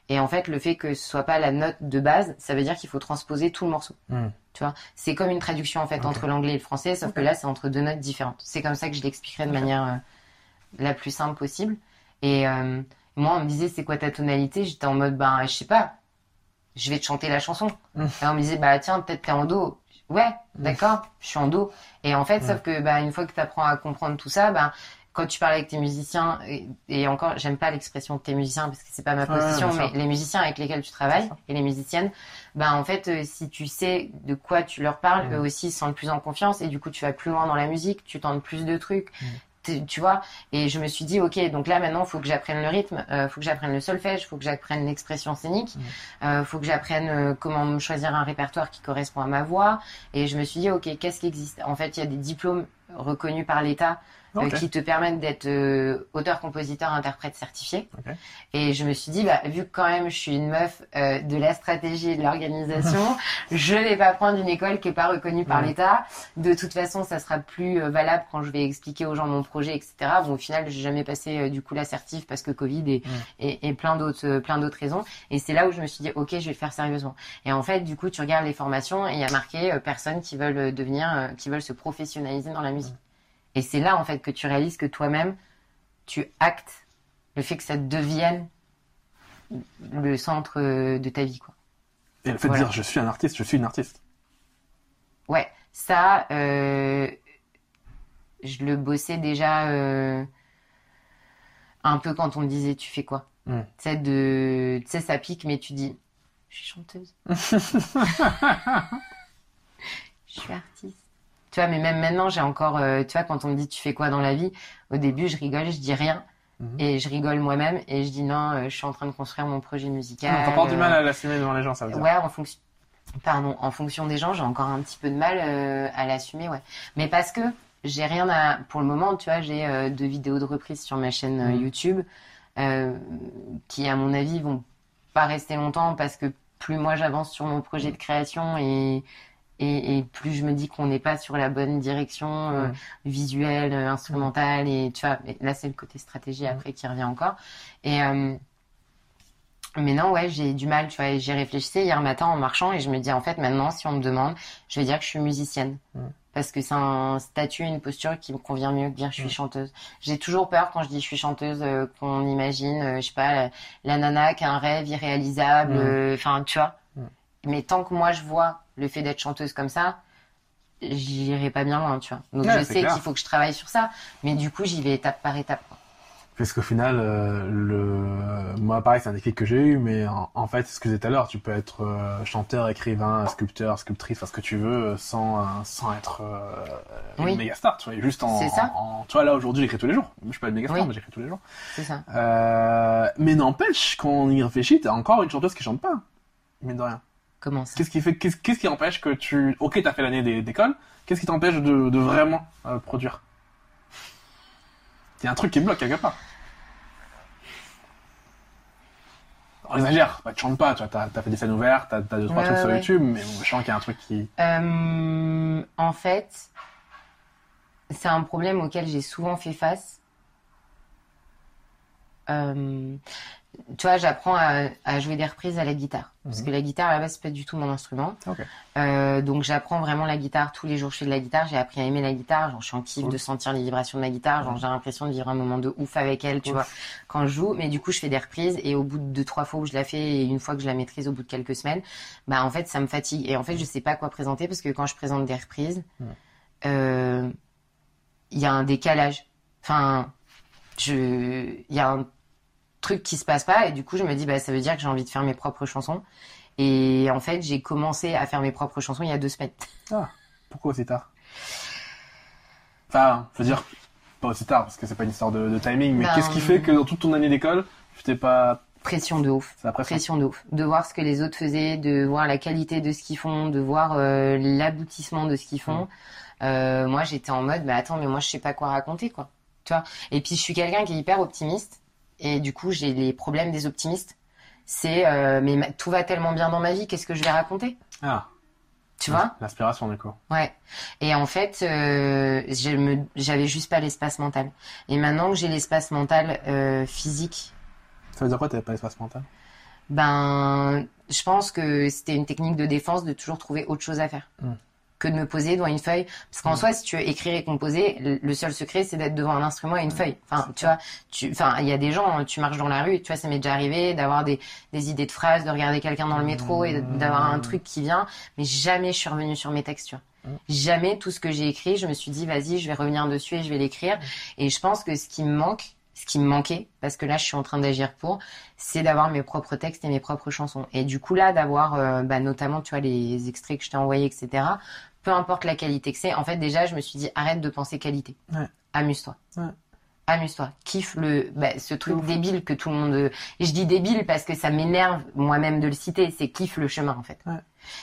Et en fait, le fait que ce soit pas la note de base, ça veut dire qu'il faut transposer tout le morceau. Hmm. Tu vois, c'est comme une traduction en fait entre l'anglais et le français, sauf que là c'est entre deux notes différentes. C'est comme ça que je l'expliquerai de manière euh, la plus simple possible. Et euh, moi, on me disait c'est quoi ta tonalité? J'étais en mode ben je sais pas, je vais te chanter la chanson. Mm. Et on me disait bah tiens peut-être t'es en do. Ouais, d'accord, je suis en do. Et en fait, Mm. sauf que bah une fois que tu apprends à comprendre tout ça, bah quand tu parles avec tes musiciens, et, et encore, j'aime pas l'expression tes musiciens parce que c'est pas ma position, mais les musiciens avec lesquels tu travailles et les musiciennes, bah en fait, euh, si tu sais de quoi tu leur parles, Mm. eux aussi se sentent plus en confiance et du coup tu vas plus loin dans la musique, tu tentes plus de trucs, Mm. Tu- vois. Et je me suis dit, ok, donc là maintenant, faut que j'apprenne le rythme, euh, faut que j'apprenne le solfège, faut que j'apprenne l'expression scénique, euh, faut que j'apprenne euh, comment me choisir un répertoire qui correspond à ma voix. Et je me suis dit, ok, qu'est-ce qui existe? En fait, il y a des diplômes reconnus par l'État euh, qui te permettent d'être euh, auteur, compositeur, interprète certifié. Ok. Et je me suis dit, bah, vu que quand même je suis une meuf euh, de la stratégie et de l'organisation, [LAUGHS] je vais pas prendre une école qui est pas reconnue par l'État. De toute façon, ça sera plus euh, valable quand je vais expliquer aux gens mon projet, etc. Bon, au final, j'ai jamais passé euh, du coup l'assertif parce que Covid et, et, et plein d'autres euh, plein d'autres raisons. Et c'est là où je me suis dit, ok, je vais le faire sérieusement. Et en fait, du coup, tu regardes les formations et il y a marqué euh, personnes qui veulent devenir, euh, qui veulent se professionnaliser dans la musique. Et c'est là, en fait, que tu réalises que toi-même, tu actes le fait que ça devienne le centre euh, de ta vie, quoi. Et le fait Voilà. de dire je suis un artiste, je suis une artiste. Ouais, ça, euh, je le bossais déjà euh, un peu quand on me disait tu fais quoi? Mm. Tu sais, de, tu sais, ça pique, mais tu dis, je suis chanteuse. [LAUGHS] je suis artiste. Tu vois, mais même maintenant, j'ai encore, euh, tu vois, quand on me dit tu fais quoi dans la vie, au début, je rigole, je dis rien. Mhm. Et je rigole moi-même et je dis non, euh, je suis en train de construire mon projet musical. Ah, T'as pas du euh, mal à l'assumer devant les gens, ça veut dire. Ouais, en fonction. Pardon, en fonction des gens, j'ai encore un petit peu de mal euh, à l'assumer, ouais. Mais parce que j'ai rien à. Pour le moment, tu vois, j'ai euh, deux vidéos de reprise sur ma chaîne euh, Mhm. YouTube euh, qui, à mon avis, vont pas rester longtemps parce que plus moi j'avance sur mon projet de création et, et, et plus je me dis qu'on n'est pas sur la bonne direction euh, visuelle, euh, instrumentale et tu vois, là c'est le côté stratégie après qui revient encore. Et euh, mais non, ouais, j'ai du mal, tu vois. et J'y réfléchissais hier matin en marchant et je me dis, en fait, maintenant, si on me demande, je vais dire que je suis musicienne. Parce que c'est un statut, une posture qui me convient mieux que dire je suis chanteuse. J'ai toujours peur quand je dis je suis chanteuse, euh, qu'on imagine, je sais pas, la, la nana qui a un rêve irréalisable, enfin, tu vois. Mais tant que moi je vois le fait d'être chanteuse comme ça, j'irai pas bien loin, tu vois. Donc Ouais, je sais qu'il faut que je travaille sur ça, mais du coup, j'y vais étape par étape. Parce qu'au final, euh, le... moi pareil, c'est un déclic que j'ai eu, mais en, en fait, c'est ce que je disais tout à l'heure, tu peux être euh, chanteur, écrivain, sculpteur, sculptrice, enfin ce que tu veux, euh, sans, sans être euh, Oui. une méga star, tu vois, juste en, C'est ça. en- Tu vois, là aujourd'hui, j'écris tous les jours. Je suis pas une méga star, Oui. mais j'écris tous les jours. C'est ça. Euh, mais n'empêche, quand on y réfléchit, t'as encore une chanteuse qui chante pas, mine de rien. Comment ça Qu'est-ce qui fait, qu'est-ce, qu'est-ce qui empêche que tu, ok, t'as fait l'année d'é- d'école, qu'est-ce qui t'empêche de, de vraiment euh, produire? Il y a un truc qui bloque quelque part. On exagère, bah, tu chantes pas, tu vois, t'as fait des scènes ouvertes, t'as, t'as deux, trois Ouais, trucs sur. YouTube, mais bon, je sens qu'il y a un truc qui... Euh, en fait, c'est un problème auquel j'ai souvent fait face. Euh, tu vois, j'apprends à, à jouer des reprises à la guitare. Parce Mhm. que la guitare, à la base, c'est pas du tout mon instrument. Euh, donc, j'apprends vraiment la guitare tous les jours. Je fais de la guitare. J'ai appris à aimer la guitare. Genre, je suis en kiff Cool. de sentir les vibrations de la guitare. Genre, j'ai l'impression de vivre un moment de ouf avec elle, tu vois, quand je joue. Mais du coup, je fais des reprises et au bout de deux, trois fois où je la fais et une fois que je la maîtrise au bout de quelques semaines, bah, en fait, ça me fatigue. Et en fait, je sais pas quoi présenter parce que quand je présente des reprises, euh, il y a un décalage. Enfin, je, il y a un truc qui se passe pas. Et du coup je me dis bah ça veut dire que j'ai envie de faire mes propres chansons. Et en fait j'ai commencé à faire mes propres chansons il y a deux semaines. Pourquoi aussi tard? Enfin, je veux dire, pas aussi tard, parce que c'est pas une histoire de, de timing, mais Ben, qu'est-ce qui fait que dans toute ton année d'école, tu t'es pas... pression de ouf. C'est la pression. pression de ouf. De voir ce que les autres faisaient de voir la qualité de ce qu'ils font de voir euh, l'aboutissement de ce qu'ils font. Euh, moi j'étais en mode bah attends mais moi je sais pas quoi raconter quoi. Tu vois? Et puis je suis quelqu'un qui est hyper optimiste et du coup j'ai les problèmes des optimistes c'est euh, mais ma- tout va tellement bien dans ma vie qu'est-ce que je vais raconter? Ah, tu vois? L'inspiration, du coup. Ouais. Et en fait, euh, j'avais juste pas l'espace mental. Et maintenant que j'ai l'espace mental euh, physique, Ça veut dire quoi, t'avais pas l'espace mental? Ben, je pense que c'était une technique de défense de toujours trouver autre chose à faire. Mm. Que de me poser devant une feuille. Parce qu'en Mm. soi, si tu veux écrire et composer, le- seul secret, c'est d'être devant un instrument et une feuille. Enfin, tu vois, tu, enfin, il y a des gens, tu marches dans la rue, tu vois, ça m'est déjà arrivé d'avoir des, des idées de phrases, de regarder quelqu'un dans le métro et d'avoir un Mm. truc qui vient. Mais jamais je suis revenue sur mes textes, tu vois. Mm. Jamais tout ce que j'ai écrit, je me suis dit, vas-y, je vais revenir dessus et je vais l'écrire. Et je pense que ce qui me manque, ce qui me manquait, parce que là, je suis en train d'agir pour, c'est d'avoir mes propres textes et mes propres chansons. Et du coup, là, d'avoir, euh, bah, notamment, tu vois, les extraits que je t'ai envoyés, etc., peu importe la qualité que c'est, en fait, déjà, je me suis dit, arrête de penser qualité. Ouais. Amuse-toi. Ouais. Amuse-toi. Kiffe le, bah, ce truc Ouf. débile que tout le monde, je dis débile parce que ça m'énerve moi-même de le citer, c'est kiffe le chemin, en fait. Ouais.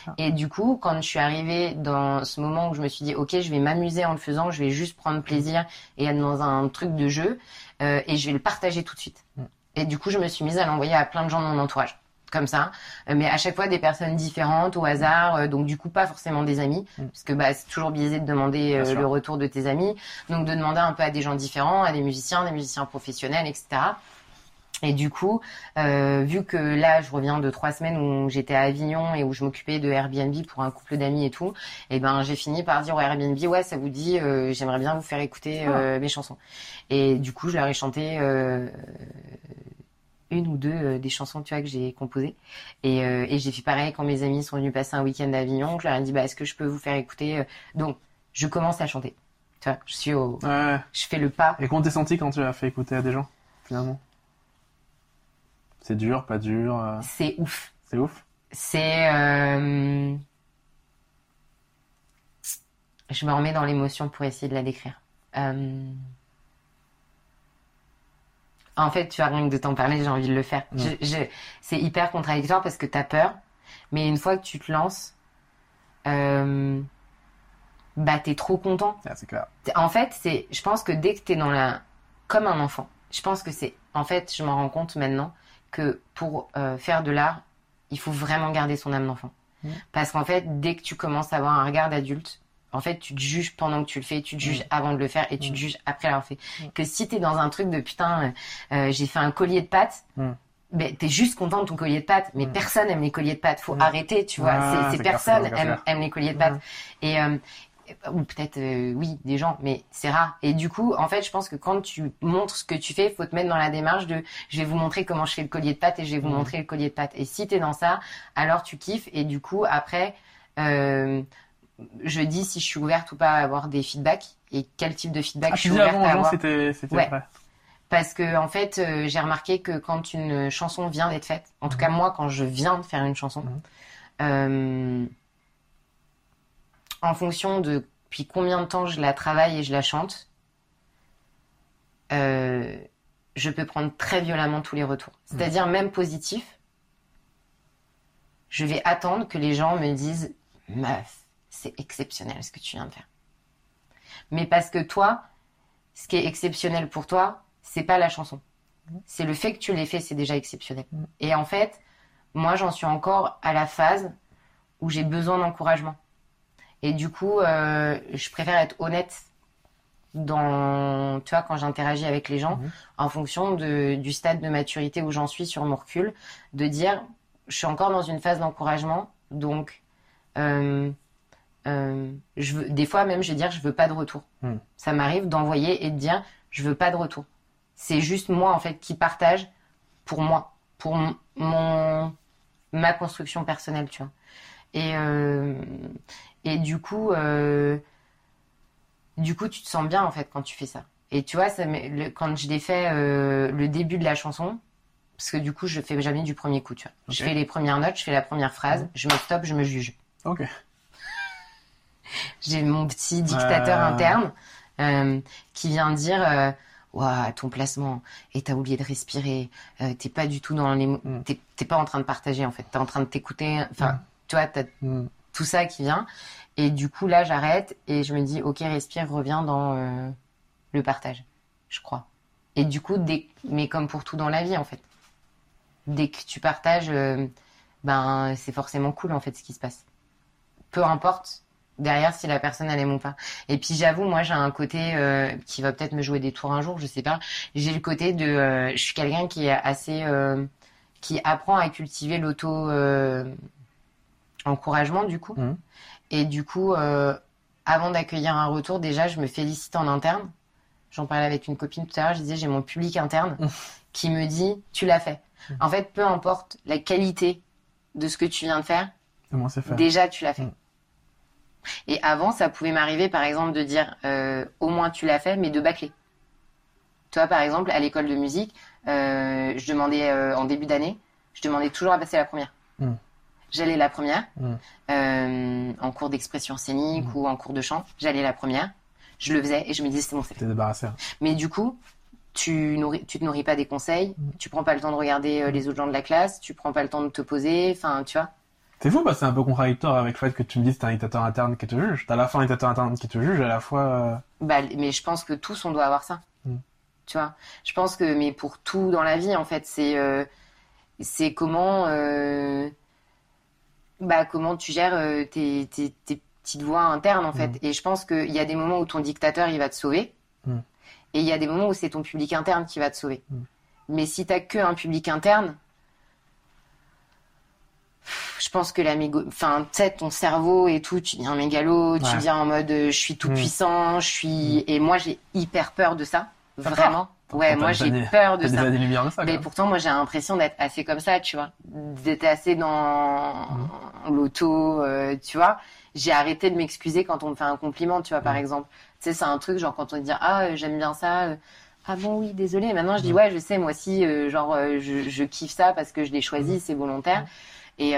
Ah. Et du coup, quand je suis arrivée dans ce moment où je me suis dit, ok, je vais m'amuser en le faisant, je vais juste prendre plaisir et être dans un truc de jeu, euh, et je vais le partager tout de suite. Mm. Et du coup, je me suis mise à l'envoyer à plein de gens de mon entourage, comme ça, Euh, mais à chaque fois des personnes différentes au hasard, euh, donc du coup pas forcément des amis, Mm. parce que bah, c'est toujours biaisé de demander euh, le retour de tes amis, donc de demander un peu à des gens différents, à des musiciens, des musiciens professionnels, etc. Et du coup, euh, vu que là, je reviens de trois semaines où j'étais à Avignon et où je m'occupais de Airbnb pour un couple d'amis et tout, et ben j'ai fini par dire au Airbnb, ouais, ça vous dit, euh, j'aimerais bien vous faire écouter euh, mes chansons. Et du coup, je leur ai chanté une ou deux des chansons, tu vois, que j'ai composées. Et, et j'ai fait pareil quand mes amis sont venus passer un week-end à Avignon. Je leur ai dit, bah, est-ce que je peux vous faire écouter Donc, je commence à chanter. Tu vois, je suis au, Ouais. je fais le pas. Et comment t'es senti quand tu as fait écouter à des gens, finalement? C'est dur, pas dur euh, C'est ouf. C'est ouf? C'est. euh, Je me remets dans l'émotion pour essayer de la décrire. Euh, En fait, tu as rien que de t'en parler, j'ai envie de le faire. Je- je- C'est hyper contradictoire parce que t'as peur, mais une fois que tu te lances, bah t'es trop content. Ah, C'est clair. En fait, c'est, je pense que dès que t'es dans la, comme un enfant, je pense que c'est, en fait, je m'en rends compte maintenant que pour euh, faire de l'art, il faut vraiment garder son âme d'enfant. Mm. Parce qu'en fait, dès que tu commences à avoir un regard d'adulte, en fait, tu te juges pendant que tu le fais, tu te juges avant de le faire et tu te juges après l'avoir fait. Que si t'es dans un truc de putain, euh, euh, j'ai fait un collier de pâtes, ben, t'es juste content de ton collier de pâtes, mais personne aime les colliers de pâtes. Faut arrêter, tu vois. Ah, c'est, c'est c'est clair, personne c'est clair, c'est aime, clair. aime les colliers de pâtes. Et euh, ou peut-être euh, oui des gens mais c'est rare et du coup en fait je pense que quand tu montres ce que tu fais faut te mettre dans la démarche de je vais vous montrer comment je fais le collier de pâtes et je vais vous Mhm. montrer le collier de pâtes et si t'es dans ça alors tu kiffes et du coup après euh, je dis si je suis ouverte ou pas à avoir des feedbacks et quel type de feedback Ah, je suis ouverte avant à avoir c'était c'était Ouais. vrai. parce que en fait euh, j'ai remarqué que quand une chanson vient d'être faite en tout Mhm. cas moi quand je viens de faire une chanson Mhm. En fonction de depuis combien de temps je la travaille et je la chante euh, je peux prendre très violemment tous les retours. C'est-à-dire même positifs je vais attendre que les gens me disent meuf c'est exceptionnel ce que tu viens de faire. Mais parce que toi ce qui est exceptionnel pour toi c'est pas la chanson. C'est le fait que tu l'aies fait c'est déjà exceptionnel. Mhm. et en fait moi j'en suis encore à la phase où j'ai besoin d'encouragement et du coup euh, je préfère être honnête dans tu vois quand j'interagis avec les gens Mhm. en fonction de, du stade de maturité où j'en suis sur mon recul de dire je suis encore dans une phase d'encouragement donc euh, euh, je veux, des fois même je vais dire je veux pas de retour Hmm. ça m'arrive d'envoyer et de dire je veux pas de retour c'est juste moi en fait qui partage pour moi pour mon ma construction personnelle tu vois et euh, et du coup euh, du coup tu te sens bien en fait quand tu fais ça et tu vois ça le- quand je l'ai fait euh, le début de la chanson parce que du coup je fais jamais du premier coup tu vois je fais les premières notes je fais la première phrase Mhm. je me stoppe je me juge Ok. j'ai mon petit dictateur interne euh, qui vient dire Ouah, ton placement et t'as oublié de respirer t'es pas du tout dans les Mm. t'es pas en train de partager en fait t'es en train de t'écouter enfin Mm. Tu vois tout ça qui vient. Et du coup là j'arrête et je me dis ok respire reviens dans euh, le partage je crois. Et du coup dès mais comme pour tout dans la vie en fait. Dès que tu partages euh, ben c'est forcément cool en fait ce qui se passe. Peu importe derrière si la personne elle aime ou pas. Et puis j'avoue moi j'ai un côté euh, qui va peut-être me jouer des tours un jour je sais pas. J'ai le côté de je suis quelqu'un qui est assez qui apprend à cultiver l'auto encouragement du coup Mhm. et du coup euh, avant d'accueillir un retour déjà je me félicite en interne j'en parlais avec une copine tout à l'heure je disais j'ai mon public interne Mhm. qui me dit tu l'as fait en fait peu importe la qualité de ce que tu viens de faire Comment déjà tu l'as fait. Et avant, ça pouvait m'arriver, par exemple, de dire euh, au moins tu l'as fait, mais de bâcler. Toi, par exemple, à l'école de musique, euh, je demandais en début d'année, je demandais toujours à passer la première. J'allais la première Mm. euh, en cours d'expression scénique Mm. ou en cours de chant. J'allais la première, je le faisais et je me disais c'est bon, c'est fait. T'es débarrassé. hein. Mais du coup, tu, nourris, tu te nourris pas des conseils, Mm. tu prends pas le temps de regarder euh, les autres gens de la classe, tu prends pas le temps de te poser, enfin, tu vois. C'est fou, bah, c'est un peu contradictoire avec le fait que tu me dises que t'as un dictateur interne qui te juge. T'as à la fois un dictateur interne qui te juge, à la fois... euh, Bah, mais je pense que tous, on doit avoir ça. Mm. Tu vois Je pense que, mais pour tout dans la vie, en fait, c'est euh, c'est comment, euh, bah, comment tu gères euh, tes, tes, tes petites voix internes, en fait. Mm. Et je pense qu'il y a des moments où ton dictateur, il va te sauver. Mm. Et il y a des moments où c'est ton public interne qui va te sauver. Mm. Mais si t'as que un public interne, je pense que la mégo... enfin, tu sais, ton cerveau et tout, tu deviens mégalo, tu Ouais. deviens en mode euh, je suis tout puissant, je suis et moi j'ai hyper peur de ça, vraiment. Ouais, moi j'ai peur de des ça. années-lumière de ça, Mais pourtant moi j'ai l'impression d'être assez comme ça, tu vois, d'être assez dans Mm. l'auto, euh, tu vois. J'ai arrêté de m'excuser quand on me fait un compliment, tu vois, par Mm. exemple. Tu sais, c'est un truc genre quand on dit ah euh, j'aime bien ça. euh, ah bon oui désolé maintenant je dis Mm. ouais je sais moi aussi euh, genre je, je kiffe ça parce que je l'ai choisi c'est volontaire et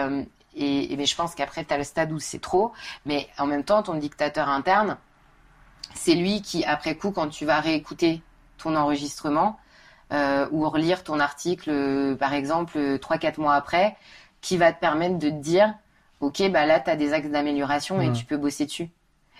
et, et mais je pense qu'après t'as le stade où c'est trop mais en même temps ton dictateur interne c'est lui qui après coup quand tu vas réécouter ton enregistrement euh, ou relire ton article euh, par exemple euh, trois quatre mois après qui va te permettre de te dire ok bah là t'as des axes d'amélioration et Mm. tu peux bosser dessus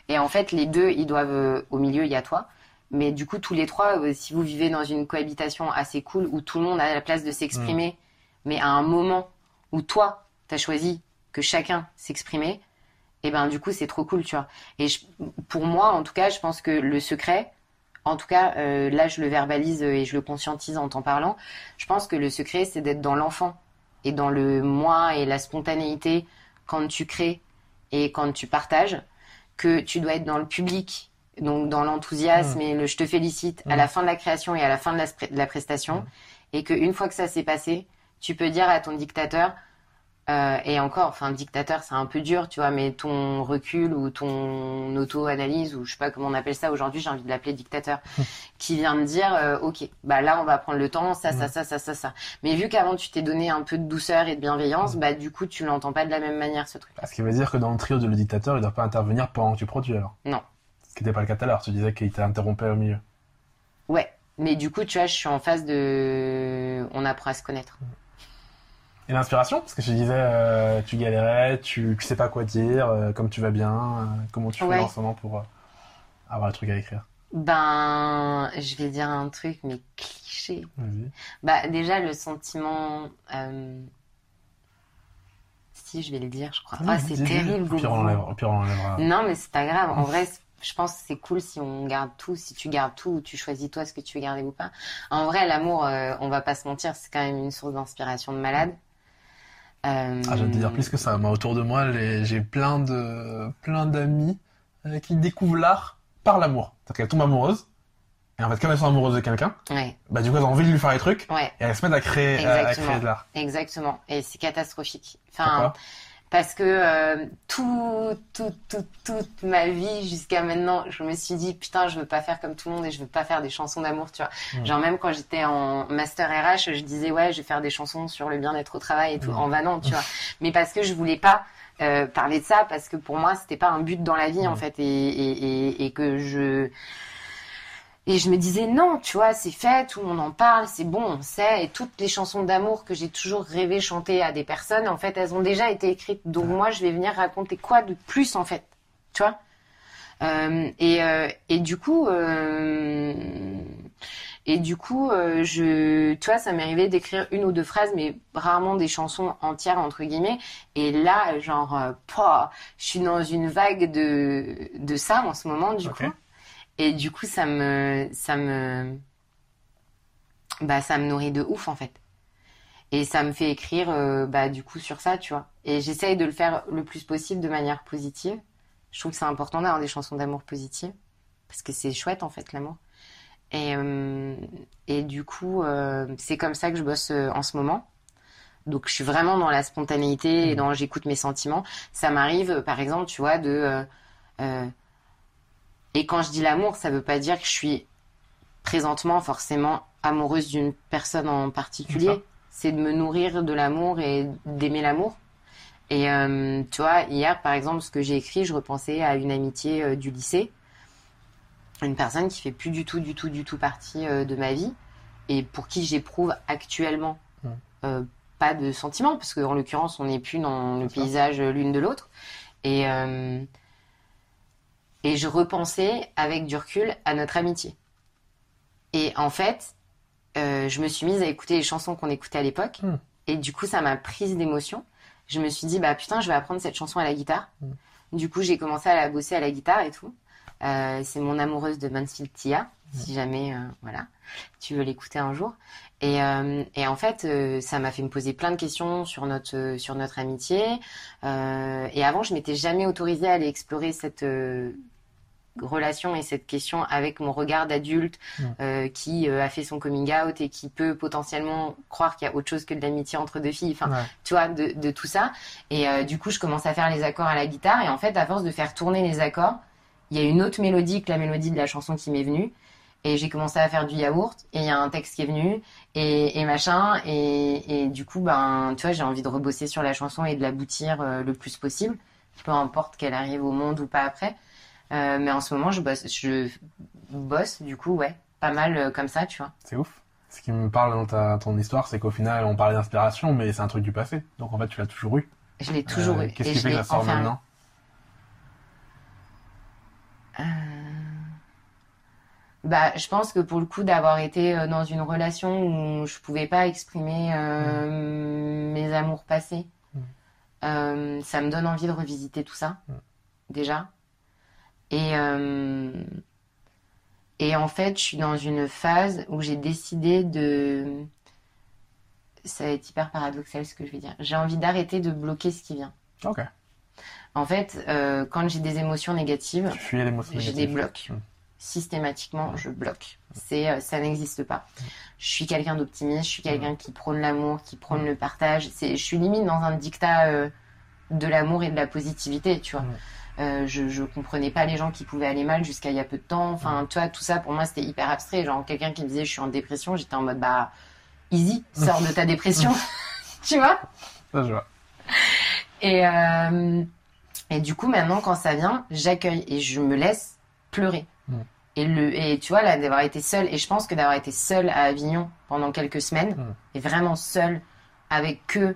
et en fait les deux ils doivent euh, au milieu il y a toi mais du coup, tous les trois, euh, si vous vivez dans une cohabitation assez cool où tout le monde a la place de s'exprimer, mais à un moment où toi, t'as choisi que chacun s'exprimait, et ben du coup, c'est trop cool, tu vois. Et je- pour moi, en tout cas, je pense que le secret, en tout cas, euh, là, je le verbalise et je le conscientise en t'en parlant. Je pense que le secret, c'est d'être dans l'enfant et dans le moi et la spontanéité quand tu crées et quand tu partages, que tu dois être dans le public, donc dans l'enthousiasme et le je te félicite à Mm. la fin de la création et à la fin de la, spre- de la prestation, Mm. et qu'une fois que ça s'est passé, tu peux dire à ton dictateur, euh, et encore, enfin, dictateur, c'est un peu dur, tu vois, mais ton recul ou ton auto-analyse, ou je sais pas comment on appelle ça aujourd'hui, j'ai envie de l'appeler dictateur, [LAUGHS] qui vient me dire, euh, ok, bah là, on va prendre le temps, ça, ça, ça, ça, ça, ça. Mais vu qu'avant, tu t'es donné un peu de douceur et de bienveillance, bah du coup, tu l'entends pas de la même manière, ce truc. Ce qui veut dire que dans le trio de le dictateur, il doit pas intervenir pendant que tu produis alors. Non. Ce qui n'était pas le cas tout à l'heure. Tu disais qu'il t'interrompait au milieu. Ouais. Mais du coup, tu vois, je suis en phase de, on apprend à se connaître. Et l'inspiration Parce que je disais, euh, tu galérais, tu, tu sais pas quoi dire, euh, comme tu vas bien, euh, comment tu Ouais. fais en ce moment pour avoir le truc à écrire Ben, je vais dire un truc, mais cliché. Bah, déjà, le sentiment. Si, je vais le dire, je crois. Ah, c'est terrible, Au pire, on l'enlèvera. Non, mais c'est pas grave. En vrai, je pense que c'est cool si on garde tout, si tu gardes tout, ou tu choisis toi ce que tu veux garder ou pas. En vrai, l'amour, on va pas se mentir, c'est quand même une source d'inspiration de malade. Euh, Ah, je vais te dire plus que ça. Moi, autour de moi, j'ai plein de plein d'amis euh, qui découvrent l'art par l'amour. C'est-à-dire qu'elles tombent amoureuses. Et en fait, comme elles sont amoureuses de quelqu'un, Ouais, bah du coup, elles ont envie de lui faire des trucs. ouais, Et elles se mettent à créer, à, créer de l'art. exactement. Et c'est catastrophique. Enfin, Parce que euh, tout, tout, tout, toute ma vie jusqu'à maintenant, je me suis dit putain, je veux pas faire comme tout le monde et je veux pas faire des chansons d'amour, tu vois. Genre même quand j'étais en master RH, je disais ouais, je vais faire des chansons sur le bien-être au travail et tout, en vanant, tu vois. Mais parce que je voulais pas euh, parler de ça, parce que pour moi c'était pas un but dans la vie en fait, et, et, et, et que je et je me disais non, tu vois, c'est fait, tout le monde en parle, c'est bon, on sait. Et toutes les chansons d'amour que j'ai toujours rêvé chanter à des personnes, en fait, elles ont déjà été écrites. Donc moi, je vais venir raconter quoi de plus, en fait, tu vois? Euh, et, euh, et du coup, euh, et du coup, euh, je, tu vois, ça m'est arrivé d'écrire une ou deux phrases, mais rarement des chansons entières entre guillemets. Et là, genre, euh, je suis dans une vague de de ça en ce moment, du coup. Et du coup, ça me, ça me, bah, ça me nourrit de ouf en fait. Et ça me fait écrire, euh, bah, du coup, sur ça, tu vois. Et j'essaye de le faire le plus possible de manière positive. Je trouve que c'est important d'avoir des chansons d'amour positives. Parce que c'est chouette, en fait, l'amour. Et, euh, et du coup, euh, c'est comme ça que je bosse en ce moment. Donc, je suis vraiment dans la spontanéité et dans j'écoute mes sentiments. Ça m'arrive, par exemple, tu vois, de. euh, et quand je dis l'amour, ça veut pas dire que je suis présentement forcément amoureuse d'une personne en particulier. C'est de me nourrir de l'amour et d'aimer l'amour. Et euh, tu vois, hier, par exemple, ce que j'ai écrit, je repensais à une amitié euh, du lycée. Une personne qui fait plus du tout, du tout, du tout partie euh, de ma vie. Et pour qui j'éprouve actuellement euh, pas de sentiments, parce qu'en l'occurrence, on n'est plus dans le paysage l'une de l'autre. Et, et je repensais avec du recul à notre amitié. Et en fait, euh, je me suis mise à écouter les chansons qu'on écoutait à l'époque. Hmm. Et du coup, ça m'a prise d'émotion. Je me suis dit, bah putain, je vais apprendre cette chanson à la guitare. Hmm. Du coup, j'ai commencé à la bosser à la guitare et tout. Euh, c'est mon amoureuse de Mansfield Tia, si jamais, euh, voilà, tu veux l'écouter un jour. Et, euh, et en fait, ça m'a fait me poser plein de questions sur notre, sur notre amitié. Et avant, je m'étais jamais autorisée à aller explorer cette relation et cette question avec mon regard d'adulte euh, qui euh, a fait son coming out et qui peut potentiellement croire qu'il y a autre chose que de l'amitié entre deux filles. Enfin, Ouais. tu vois, de, de tout ça. Et euh, du coup, je commence à faire les accords à la guitare. Et en fait, à force de faire tourner les accords, il y a une autre mélodie que la mélodie de la chanson qui m'est venue. Et j'ai commencé à faire du yaourt. Et il y a un texte qui est venu. Et, et machin. Et, et du coup, ben, tu vois, j'ai envie de rebosser sur la chanson et de l'aboutir le plus possible. Peu importe qu'elle arrive au monde ou pas après. Euh, mais en ce moment, je bosse, je bosse, du coup, ouais, pas mal euh, comme ça, tu vois. C'est ouf. Ce qui me parle dans ta, ton histoire, c'est qu'au final, on parlait d'inspiration, mais c'est un truc du passé. Donc en fait, tu l'as toujours eu. Je l'ai toujours Euh, eu. Qu'est-ce qui fait que ça sort maintenant? Bah, je pense que pour le coup d'avoir été dans une relation où je pouvais pas exprimer euh, mes amours passés, Mm. euh, ça me donne envie de revisiter tout ça, Mm. déjà. Et, euh, et en fait, je suis dans une phase où j'ai décidé de... Ça va être hyper paradoxal ce que je vais dire. J'ai envie d'arrêter de bloquer ce qui vient. Ok. En fait, euh, quand j'ai des émotions négatives, je les bloque. Mm. Systématiquement, je bloque. C'est, euh, ça n'existe pas. Je suis quelqu'un d'optimiste, je suis quelqu'un qui prône l'amour, qui prône le partage. C'est, je suis limite dans un dictat euh, de l'amour et de la positivité, tu vois. Euh, je, je comprenais pas les gens qui pouvaient aller mal jusqu'à il y a peu de temps. Enfin, tu vois, tout ça pour moi c'était hyper abstrait. Genre quelqu'un qui me disait je suis en dépression, j'étais en mode bah easy, sors de ta [LAUGHS] dépression, [LAUGHS] tu vois. Ça, je vois. Et, euh, et du coup, maintenant, quand ça vient, j'accueille et je me laisse pleurer. Mm. Et, le, et tu vois, là, d'avoir été seule, et je pense que d'avoir été seule à Avignon pendant quelques semaines, Mm. et vraiment seule, avec que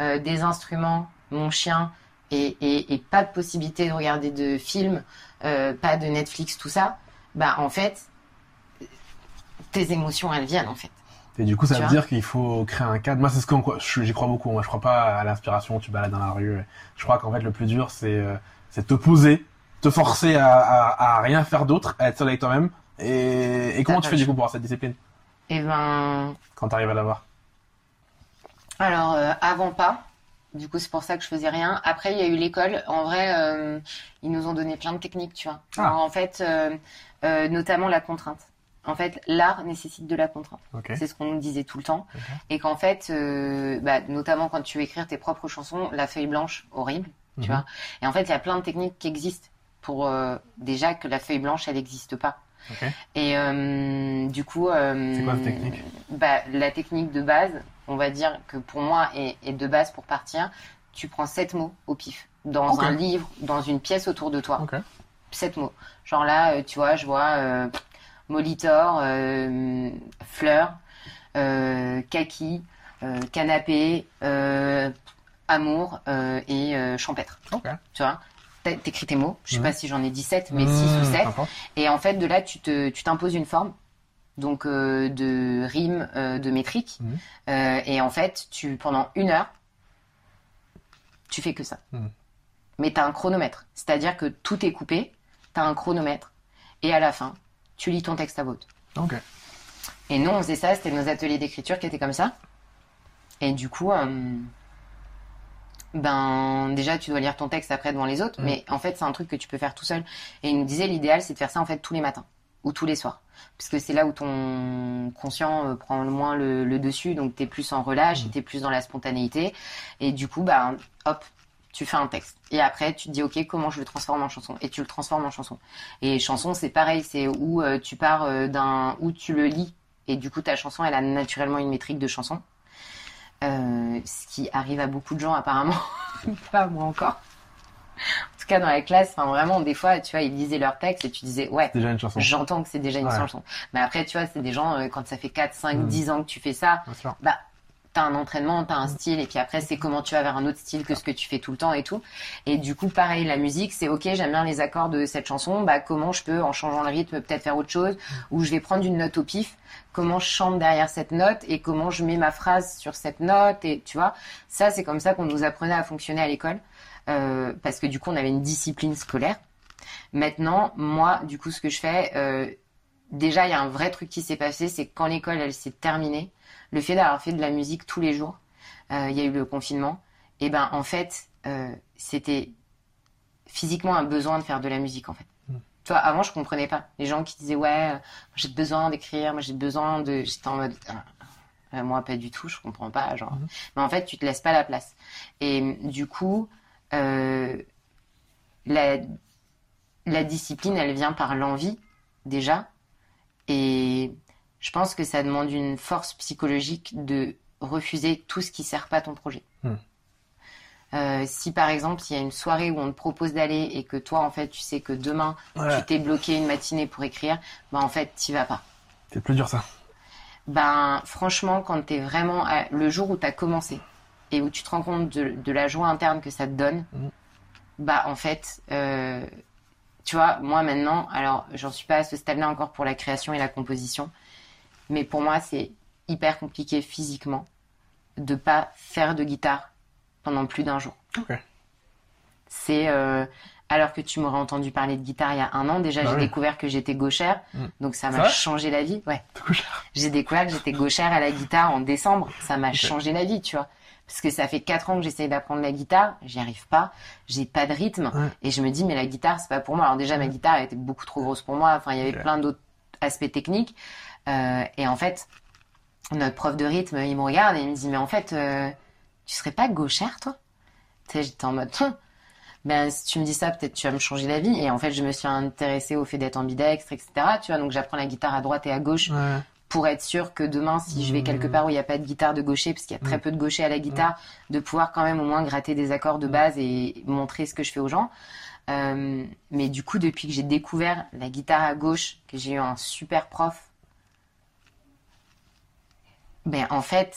euh, des instruments, mon chien, et, et, et pas de possibilité de regarder de films, euh, pas de Netflix, tout ça, bah en fait, tes émotions, elles viennent en fait. Et du coup, ça Tu veut dire qu'il faut créer un cadre. Moi, c'est ce que j'y crois beaucoup. Moi, je crois pas à l'inspiration. Tu balades dans la rue. Je crois qu'en fait, le plus dur, c'est euh, c'est te poser, te forcer à, à, à rien faire d'autre, à être seul avec toi-même. Et, et comment tu fais du coup pour avoir cette discipline? Et ben, quand tu arrives à l'avoir? Alors, euh, avant pas. Du coup, c'est pour ça que je faisais rien. Après, il y a eu l'école. En vrai, euh, ils nous ont donné plein de techniques, tu vois. Ah. Alors, en fait, euh, euh, notamment la contrainte. En fait, l'art nécessite de la contrainte. C'est ce qu'on nous disait tout le temps. Et qu'en fait, bah, notamment quand tu veux écrire tes propres chansons, la feuille blanche, horrible, tu Mhm. vois. Et en fait, il y a plein de techniques qui existent pour déjà que la feuille blanche, elle n'existe pas. Et euh, du coup, euh, C'est quoi cette technique bah, La technique de base, on va dire que pour moi est, est de base pour partir, tu prends sept mots au pif dans un livre, dans une pièce autour de toi. Sept mots. Genre là, euh, tu vois, je vois euh, molitor, fleur, kaki, canapé, amour et champêtre. Tu vois? T'écris tes mots, je sais pas si j'en ai 17, mais 6 Mmh, ou 7. sympa. Et en fait, de là, tu te, tu t'imposes une forme, donc euh, de rime, euh, de métrique. Mhm. Euh, et en fait, tu pendant une heure, tu fais que ça. Mhm. Mais tu as un chronomètre, c'est-à-dire que tout est coupé, tu as un chronomètre, et à la fin, tu lis ton texte à vote. Ok. Et nous, on faisait ça, c'était nos ateliers d'écriture qui étaient comme ça. Et du coup, ben déjà, tu dois lire ton texte après devant les autres, Mm. mais en fait, c'est un truc que tu peux faire tout seul. Et il nous disait, l'idéal, c'est de faire ça en fait tous les matins ou tous les soirs. Parce que c'est là où ton conscient euh, prend le moins le, le dessus, donc tu es plus en relâche, Mm. tu es plus dans la spontanéité. Et du coup, ben, hop, tu fais un texte. Et après, tu te dis, OK, comment je le transforme en chanson? Et tu le transformes en chanson. Et chanson, c'est pareil, c'est où euh, tu pars euh, d'un. où tu le lis. Et du coup, ta chanson, elle a naturellement une métrique de chanson. Euh, ce qui arrive à beaucoup de gens, apparemment. [LAUGHS] Pas moi encore. En tout cas, dans la classe, enfin, vraiment, des fois, tu vois, ils lisaient leur texte et tu disais, ouais, Déjà une chanson. j'entends que c'est déjà une Ouais. chanson. Mais après, tu vois, c'est des gens, euh, quand ça fait 4, 5, Mm. 10 ans que tu fais ça, bah, t'as un entraînement, t'as un style, et puis après c'est comment tu vas vers un autre style que ce que tu fais tout le temps et tout. Et du coup, pareil, la musique, c'est ok, j'aime bien les accords de cette chanson, bah comment je peux, en changeant le rythme, peut-être faire autre chose, ou je vais prendre une note au pif, comment je chante derrière cette note et comment je mets ma phrase sur cette note, et tu vois, ça c'est comme ça qu'on nous apprenait à fonctionner à l'école, euh, parce que du coup on avait une discipline scolaire. Maintenant, moi, du coup, ce que je fais, euh, déjà, il y a un vrai truc qui s'est passé, c'est quand l'école, elle s'est terminée, le fait d'avoir fait de la musique tous les jours, euh, il y a eu le confinement, et ben en fait, euh, c'était physiquement un besoin de faire de la musique en fait. Mm. Tu vois, avant je comprenais pas. Les gens qui disaient ouais, euh, j'ai besoin d'écrire, moi j'ai besoin de, j'étais en mode ah, moi pas du tout, je comprends pas genre. Mhm. Mais en fait, tu te laisses pas la place. Et du coup, euh, la la discipline, elle vient par l'envie déjà, et je pense que ça demande une force psychologique de refuser tout ce qui sert pas ton projet. Hmm. Euh, si par exemple il y a une soirée où on te propose d'aller et que toi en fait tu sais que demain Ouais. tu t'es bloqué une matinée pour écrire, bah en fait t'y vas pas. C'est plus dur ça. Ben franchement quand t'es vraiment à- le jour où t'as commencé et où tu te rends compte de, de la joie interne que ça te donne, Mhm. bah en fait euh, tu vois moi maintenant alors j'en suis pas à ce stade-là encore pour la création et la composition, mais pour moi c'est hyper compliqué physiquement de pas faire de guitare pendant plus d'un jour. Ok. C'est euh, alors que tu m'aurais entendu parler de guitare il y a un an, déjà Bah j'ai oui. découvert que j'étais gauchère, Mm. donc ça m'a changé la vie. Ouais, j'ai découvert que j'étais gauchère à la guitare en décembre, ça m'a changé la vie, tu vois. Parce que ça fait quatre ans que j'essaye d'apprendre la guitare, j'y arrive pas, j'ai pas de rythme, Ouais. et je me dis mais la guitare c'est pas pour moi. Alors déjà ma guitare elle était beaucoup trop grosse pour moi, enfin il y avait plein d'autres aspects techniques, et en fait notre prof de rythme il me regarde et il me dit mais en fait euh, tu serais pas gauchère toi? Tu sais, j'étais en mode Hum, ben si tu me dis ça peut-être tu vas me changer la vie et en fait je me suis intéressée au fait d'être ambidextre etc tu vois donc j'apprends la guitare à droite et à gauche Ouais. pour être sûr que demain, si je vais quelque Mhm. part où il n'y a pas de guitare de gaucher, parce qu'il y a très Mhm. peu de gauchers à la guitare, de pouvoir quand même au moins gratter des accords de base et montrer ce que je fais aux gens. Euh, mais du coup, depuis que j'ai découvert la guitare à gauche, que j'ai eu un super prof, ben en fait,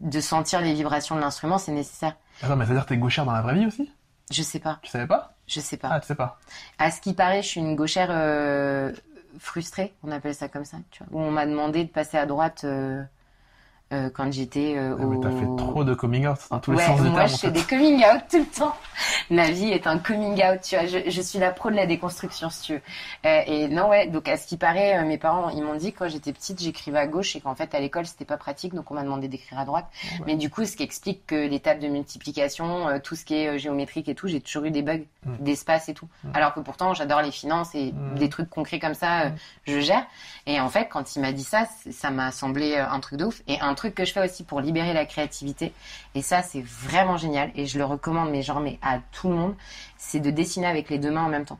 de sentir les vibrations de l'instrument, c'est nécessaire. Attends, mais c'est-à-dire que t'es gauchère dans la vraie vie aussi? Je sais pas, Tu savais pas? Je sais pas. Ah, tu sais pas. À ce qui paraît, je suis une gauchère euh, frustrée, on appelle ça comme ça, tu vois. Où on m'a demandé de passer à droite euh, euh, quand j'étais euh, Ah, mais au... t'as fait trop de coming out dans tous les Ouais, sens du moi terme. je en fais des coming out tout le temps. [LAUGHS] Ma vie est un coming out, tu vois. Je, je suis la pro de la déconstruction, si tu veux. Euh, et non, ouais, donc à ce qui paraît, mes parents, ils m'ont dit que quand j'étais petite, j'écrivais à gauche et qu'en fait à l'école c'était pas pratique, donc on m'a demandé d'écrire à droite. Ouais. Mais du coup, ce qui explique que les tables de multiplication, tout ce qui est géométrique et tout, j'ai toujours eu des bugs Mm. d'espace et tout. Mm. Alors que pourtant, j'adore les finances et des trucs concrets comme ça, je gère. Et en fait, quand il m'a dit ça, ça m'a semblé un truc de ouf. Et un truc que je fais aussi pour libérer la créativité. Et ça, c'est vraiment génial. Et je le recommande, mais genre, mais à tout le monde, c'est de dessiner avec les deux mains en même temps.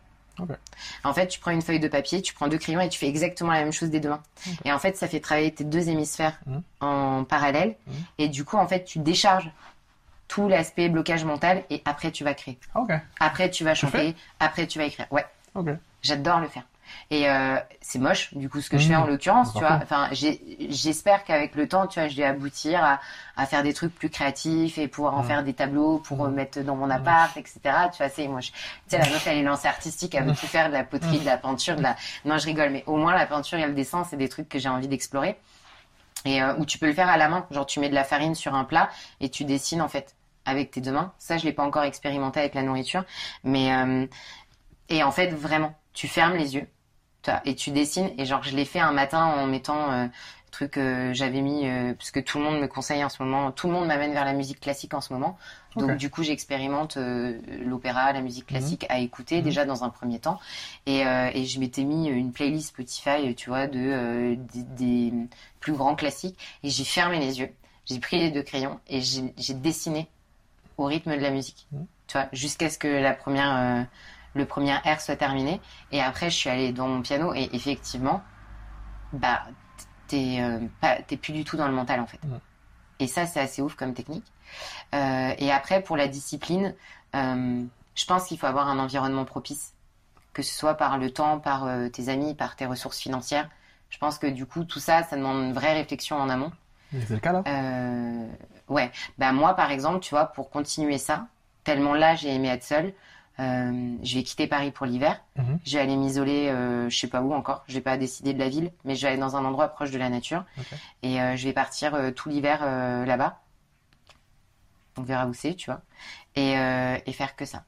En fait, tu prends une feuille de papier, tu prends deux crayons et tu fais exactement la même chose des deux mains. Et en fait, ça fait travailler tes deux hémisphères Mm. en parallèle. Mm. Et du coup, en fait, tu décharges tout l'aspect blocage mental et après, tu vas créer. Ah. Après, tu vas chanter. Après, tu vas écrire. Ouais. J'adore le faire. Et euh, c'est moche, du coup, ce que je Mmh. fais en l'occurrence, tu vois. Enfin, j'espère qu'avec le temps, tu vois, je vais aboutir à, à faire des trucs plus créatifs et pouvoir en Mmh. faire des tableaux pour euh, mettre dans mon appart, etc. Tu vois, c'est moi, je, tu sais, la meuf, elle est lancée artistique, elle veut tout faire, de la poterie, de la peinture, de la. Non, je rigole, mais au moins la peinture et le dessin, c'est des trucs que j'ai envie d'explorer. Et euh, où tu peux le faire à la main, genre tu mets de la farine sur un plat et tu dessines en fait avec tes deux mains. Ça, je l'ai pas encore expérimenté avec la nourriture, mais euh, et en fait vraiment, tu fermes les yeux et tu dessines. Et genre, je l'ai fait un matin en mettant euh, truc que j'avais mis euh, parce que tout le monde me conseille en ce moment. Tout le monde m'amène vers la musique classique en ce moment. Donc du coup, j'expérimente euh, l'opéra, la musique classique à écouter Mhm. déjà dans un premier temps. Et, euh, et je m'étais mis une playlist Spotify, tu vois, de euh, des, des plus grands classiques. Et j'ai fermé les yeux. J'ai pris les deux crayons et j'ai dessiné au rythme de la musique. Mhm. Tu vois, jusqu'à ce que la première euh, le premier air soit terminé. Et après, je suis allée dans mon piano et effectivement, bah, t'es euh, plus du tout dans le mental en fait. Ouais. Et ça, c'est assez ouf comme technique. Euh, et après, pour la discipline, euh, je pense qu'il faut avoir un environnement propice, que ce soit par le temps, par euh, tes amis, par tes ressources financières. Je pense que du coup, tout ça, ça demande une vraie réflexion en amont. C'est le cas là ouais. Bah moi, par exemple, tu vois, pour continuer ça, tellement là, j'ai aimé être seule, euh, je vais quitter Paris pour l'hiver. Mhm. Je vais aller m'isoler, euh, je sais pas où encore. Je vais pas décider de la ville, mais je vais aller dans un endroit proche de la nature. Et euh, je vais partir euh, tout l'hiver là-bas. On verra où c'est, tu vois. Et, et faire que ça.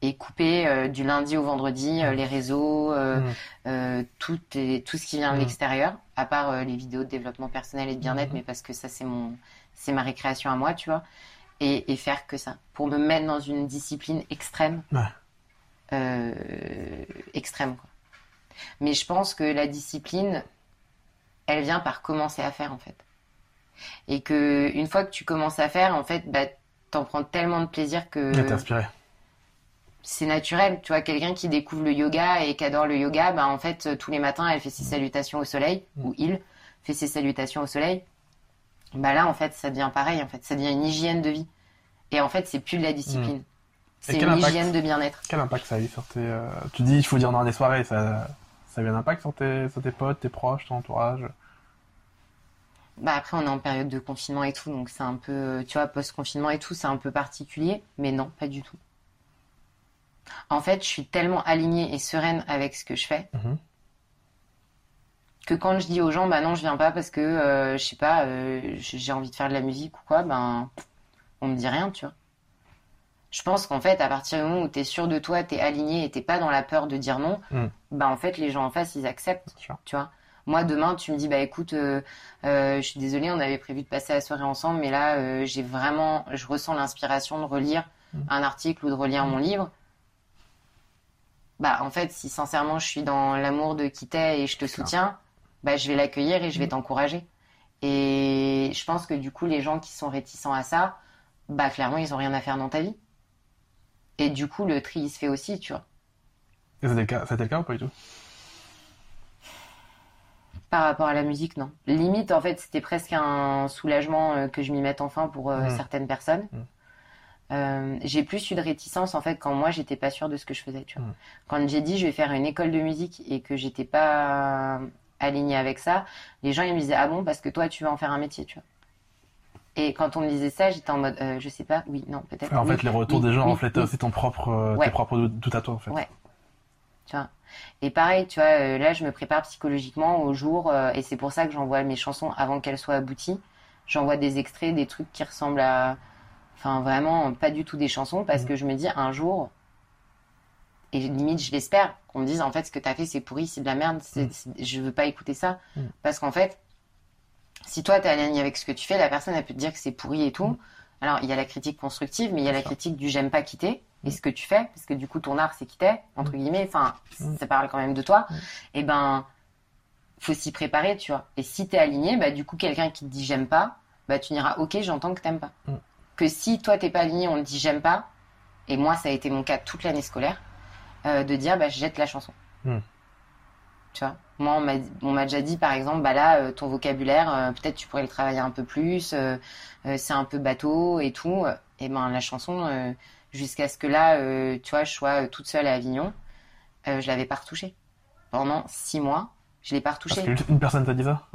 Et couper du lundi au vendredi euh, les réseaux, Mhm. tout, et- tout ce qui vient de Mhm. l'extérieur, à part les vidéos de développement personnel et de bien-être, Mhm. mais parce que ça, c'est mon, c'est ma récréation à moi, tu vois. Et, et faire que ça. Pour me mettre dans une discipline extrême. Ouais. Euh, extrême, quoi. Mais je pense que la discipline, elle vient par commencer à faire, en fait. Et que une fois que tu commences à faire, en fait, bah, t'en prends tellement de plaisir que Ouais, inspiré. c'est naturel. Tu vois, quelqu'un qui découvre le yoga et qui adore le yoga, bah, en fait, tous les matins, elle fait ses salutations au soleil, Mm. ou il fait ses salutations au soleil. Bah là, en fait, ça devient pareil, en fait. Ça devient une hygiène de vie. Et en fait, c'est plus de la discipline. C'est quel une impact hygiène de bien-être. Quel impact ça a eu sur tes. euh, Tu dis il faut dire dans des soirées, ça, ça a eu un impact sur tes, sur tes potes, tes proches, ton entourage? Bah après, on est en période de confinement et tout, donc c'est un peu, tu vois, post-confinement et tout, c'est un peu particulier, mais non, pas du tout. En fait, je suis tellement alignée et sereine avec ce que je fais Mhm. Que quand je dis aux gens, bah non, je viens pas parce que, euh, je sais pas, euh, j'ai envie de faire de la musique ou quoi, ben, on me dit rien, tu vois. Je pense qu'en fait, à partir du moment où t'es sûr de toi, t'es aligné et t'es pas dans la peur de dire non, bah en fait, les gens en face, ils acceptent. Tu vois. Moi, demain, tu me dis, bah écoute, euh, je suis désolée, on avait prévu de passer la soirée ensemble, mais là, j'ai vraiment, je ressens l'inspiration de relire Mm. un article ou de relire mon livre. Bah, en fait, si sincèrement je suis dans l'amour de qui t'es et je te soutiens, bah je vais l'accueillir et je vais Mm. t'encourager. Et je pense que du coup, les gens qui sont réticents à ça, bah clairement, ils ont rien à faire dans ta vie. Et du coup, le tri, il se fait aussi, tu vois. Et c'était le cas, c'était le cas ou pas du tout? Par rapport à la musique, non. Limite, en fait, c'était presque un soulagement euh, que je m'y mette enfin pour euh, Mhm. certaines personnes. Mhm. Euh, j'ai plus eu de réticence, en fait, quand moi, j'étais pas sûre de ce que je faisais, tu vois. Quand j'ai dit, je vais faire une école de musique et que j'étais pas alignée avec ça, les gens, ils me disaient, ah bon, parce que toi, tu veux en faire un métier, tu vois. Et quand on me disait ça, j'étais en mode, euh, je sais pas, oui, non, peut-être. En oui, fait, les retours oui, des gens oui, reflétaient oui. aussi ton propre, euh, Ouais. tes propres doutes doutes à toi en fait. Ouais. Tu vois. Et pareil, tu vois, euh, là, je me prépare psychologiquement au jour, euh, et c'est pour ça que j'envoie mes chansons avant qu'elles soient abouties. J'envoie des extraits, des trucs qui ressemblent à, enfin, vraiment, pas du tout des chansons, parce Mhm. que je me dis un jour, et limite, je l'espère, qu'on me dise, en fait, ce que t'as fait, c'est pourri, c'est de la merde, c'est, c'est- je veux pas écouter ça. Mhm. Parce qu'en fait, si toi, t'es aligné avec ce que tu fais, la personne, elle peut te dire que c'est pourri et tout. Mhm. Alors, il y a la critique constructive, mais il y a la critique du j'aime pas quitter. Et ce que tu fais, parce que du coup, ton art, c'est quitter, entre guillemets, enfin, ça parle quand même de toi. Et ben, faut s'y préparer, tu vois. Et si t'es aligné, bah, du coup, quelqu'un qui te dit j'aime pas, bah, tu diras ok, j'entends que t'aimes pas. Que si toi, t'es pas aligné, on te dit j'aime pas, et moi, ça a été mon cas toute l'année scolaire, euh, de dire bah, je jette la chanson. Mhm. Tu vois. Moi, on m'a déjà dit, par exemple, bah là, euh, ton vocabulaire, euh, peut-être tu pourrais le travailler un peu plus, c'est un peu bateau et tout. Et ben, la chanson, jusqu'à ce que là, tu vois, je sois toute seule à Avignon, je l'avais pas retouchée. Pendant six mois, je l'ai pas retouchée. Parce qu'une personne t'a dit ça?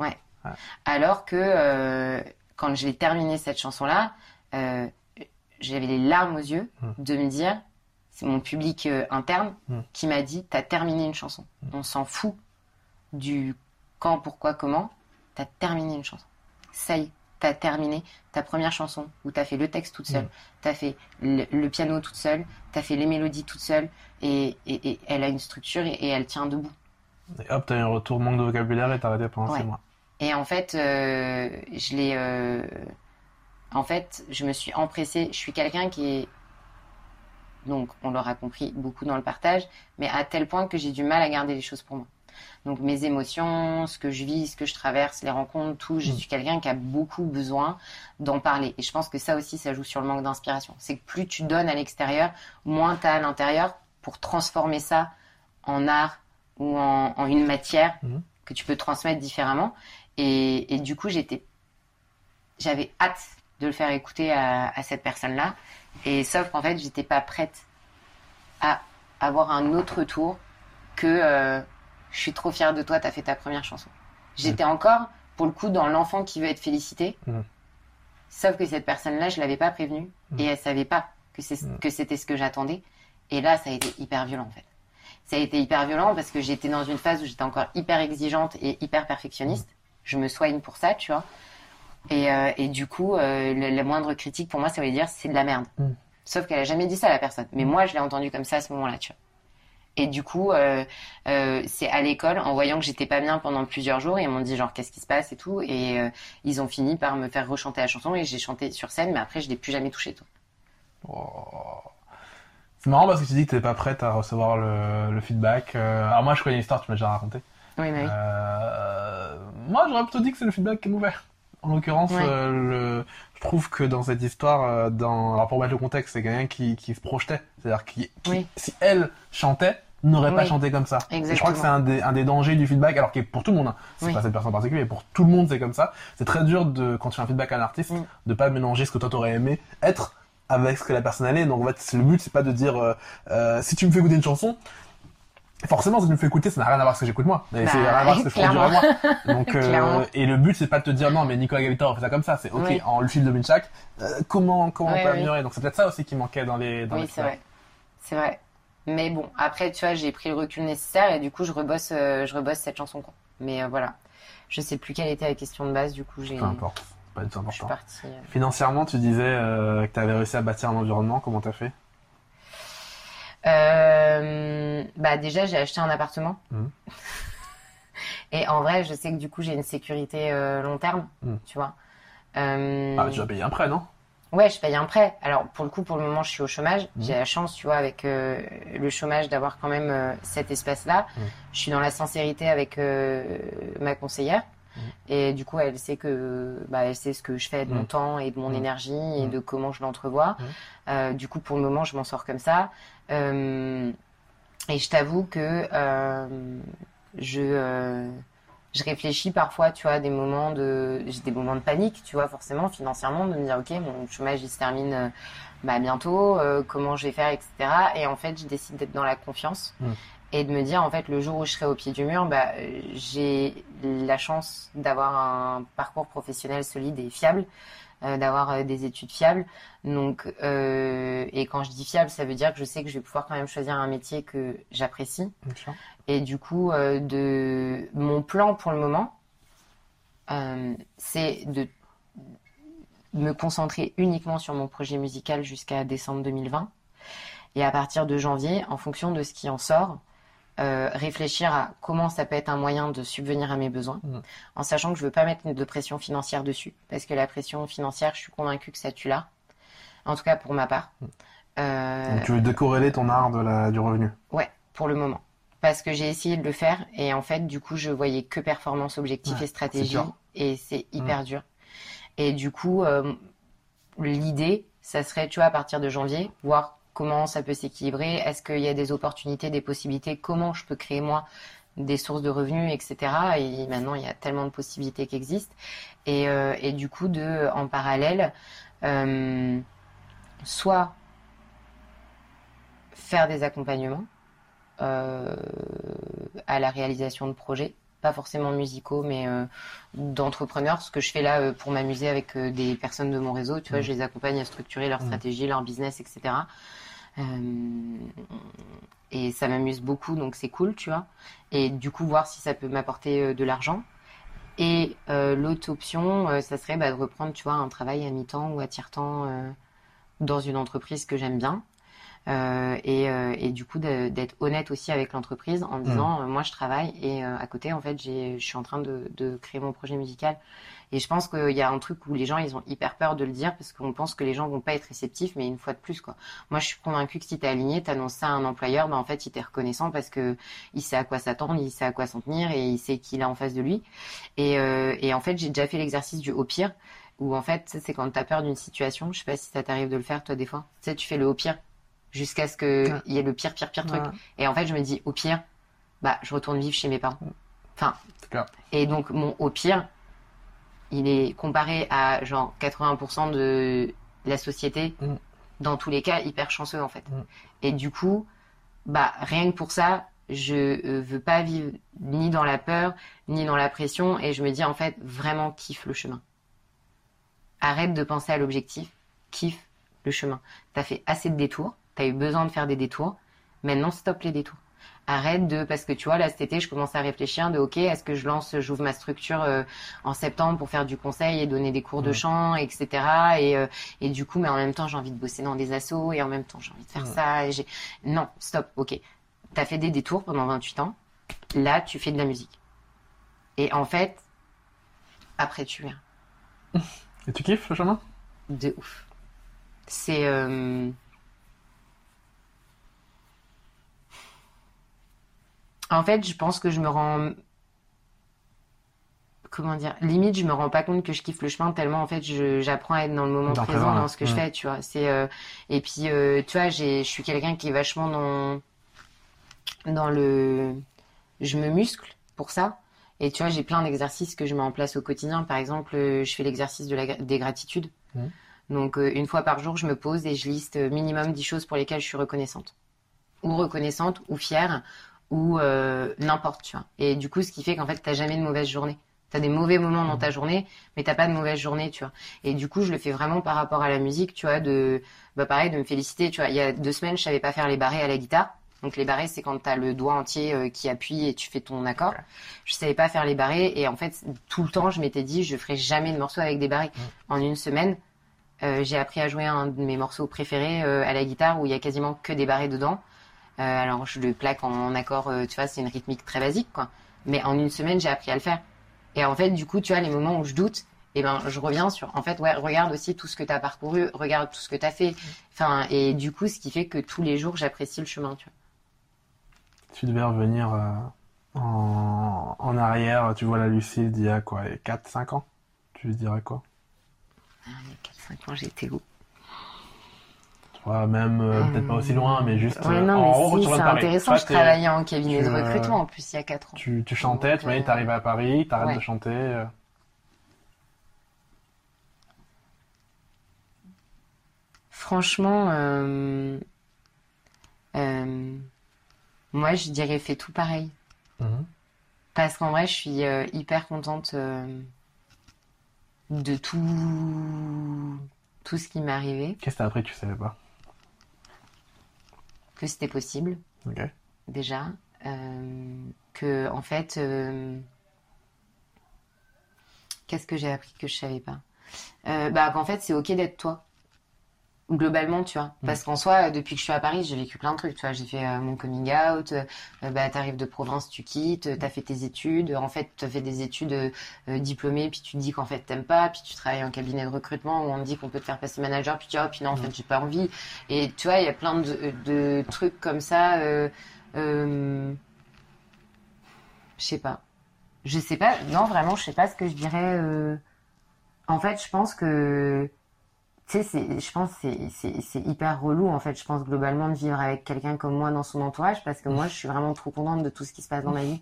Alors que quand j'ai terminé cette chanson-là, j'avais les larmes aux yeux Mm. de me dire, c'est mon public euh, interne Mm. qui m'a dit, t'as terminé une chanson. On s'en fout du quand, pourquoi, comment. T'as terminé une chanson. Ça y est, t'as terminé ta première chanson où t'as fait le texte toute seule, Mm. t'as fait le, le piano toute seule, t'as fait les mélodies toute seule, et, et- et elle a une structure et- et elle tient debout. Et hop, t'as eu un retour manque de vocabulaire et t'as arrêté pendant Ouais. six mois. Et en fait, euh, je l'ai. euh, en fait, je me suis empressée. Je suis quelqu'un qui est. Donc, on l'aura compris beaucoup dans le partage, mais à tel point que j'ai du mal à garder les choses pour moi. Donc, mes émotions, ce que je vis, ce que je traverse, les rencontres, tout, je Mm. suis quelqu'un qui a beaucoup besoin d'en parler. Et je pense que ça aussi, ça joue sur le manque d'inspiration. C'est que plus tu donnes à l'extérieur, moins tu as à l'intérieur pour transformer ça en art ou en, en une matière Mhm. que tu peux transmettre différemment. Et, et du coup, j'étais, j'avais hâte de le faire écouter à, à cette personne-là. Et sauf qu'en fait, j'étais pas prête à avoir un autre tour que euh, je suis trop fière de toi, t'as fait ta première chanson. J'étais encore pour le coup, dans l'enfant qui veut être félicité. Mm. Sauf que cette personne-là, je l'avais pas prévenue Mm. et elle savait pas que c'est Mm. que c'était ce que j'attendais. Et là, ça a été hyper violent en fait. Ça a été hyper violent parce que j'étais dans une phase où j'étais encore hyper exigeante et hyper perfectionniste. Je me soigne pour ça, tu vois. Et, euh, et du coup, euh, le- la moindre critique pour moi, ça veut dire c'est de la merde. Mm. Sauf qu'elle a jamais dit ça à la personne. Mais moi, je l'ai entendu comme ça à ce moment-là, tu vois. Et du coup, euh, c'est à l'école, en voyant que j'étais pas bien pendant plusieurs jours, ils m'ont dit genre qu'est-ce qui se passe et tout, et ils ont fini par me faire rechanter la chanson et j'ai chanté sur scène, mais après je l'ai plus jamais touché tout. Oh. C'est marrant parce que tu dis que t'es pas prête à recevoir le, le feedback. Alors moi, je connais l'histoire, tu m'as déjà raconté. Oui, mais oui. Moi, j'aurais plutôt dit que c'est le feedback qui est mauvais. En l'occurrence, Ouais. euh, le... je trouve que dans cette histoire, euh, dans... alors pour mettre le contexte, c'est quelqu'un qui, qui se projetait. C'est-à-dire qui, qui- Oui. si elle chantait, n'aurait pas chanté comme ça. Et je crois que c'est un des, un des dangers du feedback, alors que pour tout le monde, hein. c'est Oui. pas cette personne en particulier, mais pour tout le monde, c'est comme ça. C'est très dur de, quand tu fais un feedback à un artiste, Mm. de pas mélanger ce que toi t'aurais aimé être avec ce que la personne est. Donc en fait, le but, c'est pas de dire, euh, si tu me fais écouter une chanson, Forcément, si tu me fais écouter, ça n'a rien à voir avec ce que j'écoute moi. Mais Bah, c'est rien à voir avec ce que je produis moi. [LAUGHS] Donc, euh, et le but, c'est pas de te dire non, mais Nicolas Gavita, on fait ça comme ça. C'est ok, Oui. en le fil de Minchak, euh, comment, comment Ouais, on peut oui. améliorer? Donc c'est peut-être ça aussi qui manquait dans les, dans Oui, c'est vrai. C'est vrai. Mais bon, après, tu vois, j'ai pris le recul nécessaire et du coup, je rebosse, euh, je rebosse cette chanson, quoi. Mais voilà. Je sais plus quelle était la question de base, du coup, j'ai, Peu importe. Pas du tout je suis important. partie. Financièrement, tu disais que tu avais réussi à bâtir un environnement. Comment t'as fait? Euh, bah déjà j'ai acheté un appartement. Mhm. [LAUGHS] Et en vrai, je sais que du coup j'ai une sécurité euh, long terme, Mhm. tu vois. Euh, Ah, tu as payé un prêt, non? Ouais, je paye un prêt. Alors pour le coup, pour le moment, je suis au chômage. Mhm. J'ai la chance, tu vois, avec euh, le chômage, d'avoir quand même euh, cet espace-là. Je suis dans la sincérité avec euh, ma conseillère. Et du coup, elle sait que, bah, elle sait ce que je fais de mon Mhm. temps et de mon Mhm. énergie et Mhm. de comment je l'entrevois. Euh, du coup, pour le moment, je m'en sors comme ça. Euh, et je t'avoue que euh, je je réfléchis parfois, tu vois, à des moments de j'ai des moments de panique, tu vois, forcément financièrement, de me dire ok, mon chômage il se termine bah, bientôt, euh, comment je vais faire, etc. Et en fait, je décide d'être dans la confiance Mm. Et de me dire en fait le jour où je serai au pied du mur, bah j'ai la chance d'avoir un parcours professionnel solide et fiable. euh, d'avoir euh, des études fiables donc euh, et quand je dis fiable ça veut dire que je sais que je vais pouvoir quand même choisir un métier que j'apprécie et du coup, euh, de mon plan pour le moment, c'est de me concentrer uniquement sur mon projet musical jusqu'à décembre 2020. Et à partir de janvier, en fonction de ce qui en sort, euh, réfléchir à comment ça peut être un moyen de subvenir à mes besoins, Mhm. en sachant que je veux pas mettre de pression financière dessus, parce que la pression financière, je suis convaincue que ça tue l'art, en tout cas pour ma part. Euh, Donc tu veux décorréler ton art de la, du revenu? Ouais, pour le moment. Parce que j'ai essayé de le faire et en fait, du coup, je voyais que performance, objectif Ouais, et stratégie. Mm. et c'est hyper dur. Et du coup, euh, l'idée, ça serait, tu vois, à partir de janvier, voir comment ça peut s'équilibrer, est-ce qu'il y a des opportunités, des possibilités, comment je peux créer moi des sources de revenus, etc. Et maintenant, il y a tellement de possibilités qui existent. Et, euh, et du coup, de, en parallèle, euh, soit faire des accompagnements euh, à la réalisation de projets, pas forcément musicaux, mais euh, d'entrepreneurs. Ce que je fais là euh, pour m'amuser avec euh, des personnes de mon réseau, tu vois, Mhm. je les accompagne à structurer leur Mhm. stratégie, leur business, etc. Euh, et ça m'amuse beaucoup, donc c'est cool, tu vois. Et du coup, voir si ça peut m'apporter euh, de l'argent. Et euh, l'autre option, ça serait bah, de reprendre, tu vois, un travail à mi-temps ou à tiers-temps dans une entreprise que j'aime bien. Euh, et, euh, et du coup d'être honnête aussi avec l'entreprise en disant euh, moi je travaille et euh, à côté en fait j'ai je suis en train de, de créer mon projet musical. Et je pense qu'il y a un truc où les gens ils ont hyper peur de le dire parce qu'on pense que les gens vont pas être réceptifs mais une fois de plus quoi. Moi je suis convaincue que si t'es aligné t'annonces ça à un employeur bah en fait il t'est reconnaissant parce que il sait à quoi s'attendre il sait à quoi s'en tenir et il sait qui il a en face de lui. Et, euh, et en fait j'ai déjà fait l'exercice du au pire où en fait c'est quand t'as peur d'une situation je sais pas si ça t'arrive de le faire toi des fois. Tu sais tu fais le au pire jusqu'à ce que Ouais. il y ait le pire pire pire truc et en fait je me dis au pire bah je retourne vivre chez mes parents enfin C'est clair. et donc mon au pire il est comparé à genre 80% de la société Mm. dans tous les cas hyper chanceux en fait Mm. et du coup bah rien que pour ça je euh, veux pas vivre ni dans la peur, ni dans la pression, et je me dis en fait vraiment kiffe le chemin. Arrête de penser à l'objectif, kiffe le chemin. T'as fait assez de détours, t'as eu besoin de faire des détours, maintenant stop les détours. Arrête de parce que tu vois là cet été je commence à réfléchir de ok est-ce que je lance j'ouvre ma structure euh, en septembre pour faire du conseil et donner des cours de chant etc et euh, et du coup mais en même temps j'ai envie de bosser dans des assos et en même temps j'ai envie de faire Ouais. ça et j'ai non stop ok t'as fait des détours pendant 28 ans là tu fais de la musique et en fait après tu verras [LAUGHS] Et tu kiffes le chemin? De ouf. C'est. euh, En fait, je pense que je me rends. Comment dire Limite, je me rends pas compte que je kiffe le chemin tellement en fait, j'apprends à être dans le moment Dans présent, dans ce que je fais, tu vois. C'est euh, et puis euh, tu vois, j'ai, je suis quelqu'un qui est vachement dans dans le, je me muscle pour ça. Et tu vois, j'ai plein d'exercices que je mets en place au quotidien. Par exemple, euh, je fais l'exercice de la, des gratitudes. Donc, une fois par jour, je me pose et je liste minimum 10 choses pour lesquelles je suis reconnaissante. Ou reconnaissante, ou fière, ou euh, n'importe, tu vois. Et du coup, ce qui fait qu'en fait, t'as jamais de mauvaise journée. T'as des mauvais moments dans ta journée, mais t'as pas de mauvaise journée, tu vois. Et du coup, je le fais vraiment par rapport à la musique, tu vois, de, bah pareil, de me féliciter, tu vois. Il y a deux semaines, je savais pas faire les barrés à la guitare. Donc les barrés, c'est quand t'as le doigt entier euh, qui appuie et tu fais ton accord. Je savais pas faire les barrés et en fait, tout le temps, je m'étais dit, je ferai jamais de morceaux avec des barrés. En une semaine, euh, j'ai appris à jouer un de mes morceaux préférés euh, à la guitare où il y a quasiment que des barrés dedans. Euh, alors je le plaque en accord, euh, tu vois, c'est une rythmique très basique, quoi. Mais en une semaine, j'ai appris à le faire. Et en fait, du coup, tu vois, les moments où je doute, eh ben, je reviens sur, en fait, ouais, regarde aussi tout ce que tu as parcouru, regarde tout ce que tu as fait. Enfin, et du coup, ce qui fait que tous les jours, j'apprécie le chemin, tu vois. Tu devais revenir euh, en, en arrière, tu vois la Lucille d'il y a quoi 4-5 ans? Tu dirais quoi? Ah, Il y a 4-5 ans, j'étais où? Tu vois, même euh, peut-être pas aussi loin, mais juste Ouais, euh, non, en mais haut, si, c'est intéressant. Toi, Je travaillais en cabinet tu, de euh, recrutement en plus il y a 4 ans. Tu, tu chantais, tu m'as dit t'arrives à Paris, t'arrêtes ouais. de chanter. Franchement, euh, euh, moi je dirais fais tout pareil. mhm. Parce qu'en vrai, je suis hyper contente de tout, tout ce qui m'est arrivé, Qu'est-ce que t'as appris que tu savais pas? Que c'était possible. Déjà, euh, que en fait, euh, qu'est-ce que j'ai appris que je savais pas? Euh, Bah qu'en fait c'est ok d'être toi. Globalement, tu vois. Parce qu'en soi, euh, depuis que je suis à Paris, j'ai vécu plein de trucs, tu vois. J'ai fait euh, mon coming out, euh, bah, t'arrives de province, tu quittes, euh, t'as fait tes études. En fait, t'as fait des études euh, diplômées, puis tu te dis qu'en fait, t'aimes pas, puis tu travailles en cabinet de recrutement où on te dit qu'on peut te faire passer manager, puis tu dis, oh, puis non, en fait, j'ai pas envie. Et tu vois, il y a plein de, de trucs comme ça. Je sais pas. Je sais pas. Non, vraiment, je sais pas ce que je dirais. En fait, je pense que tu sais, je pense que c'est, hyper relou, en fait, je pense globalement de vivre avec quelqu'un comme moi dans son entourage, parce que moi, je suis vraiment trop contente de tout ce qui se passe dans ma vie.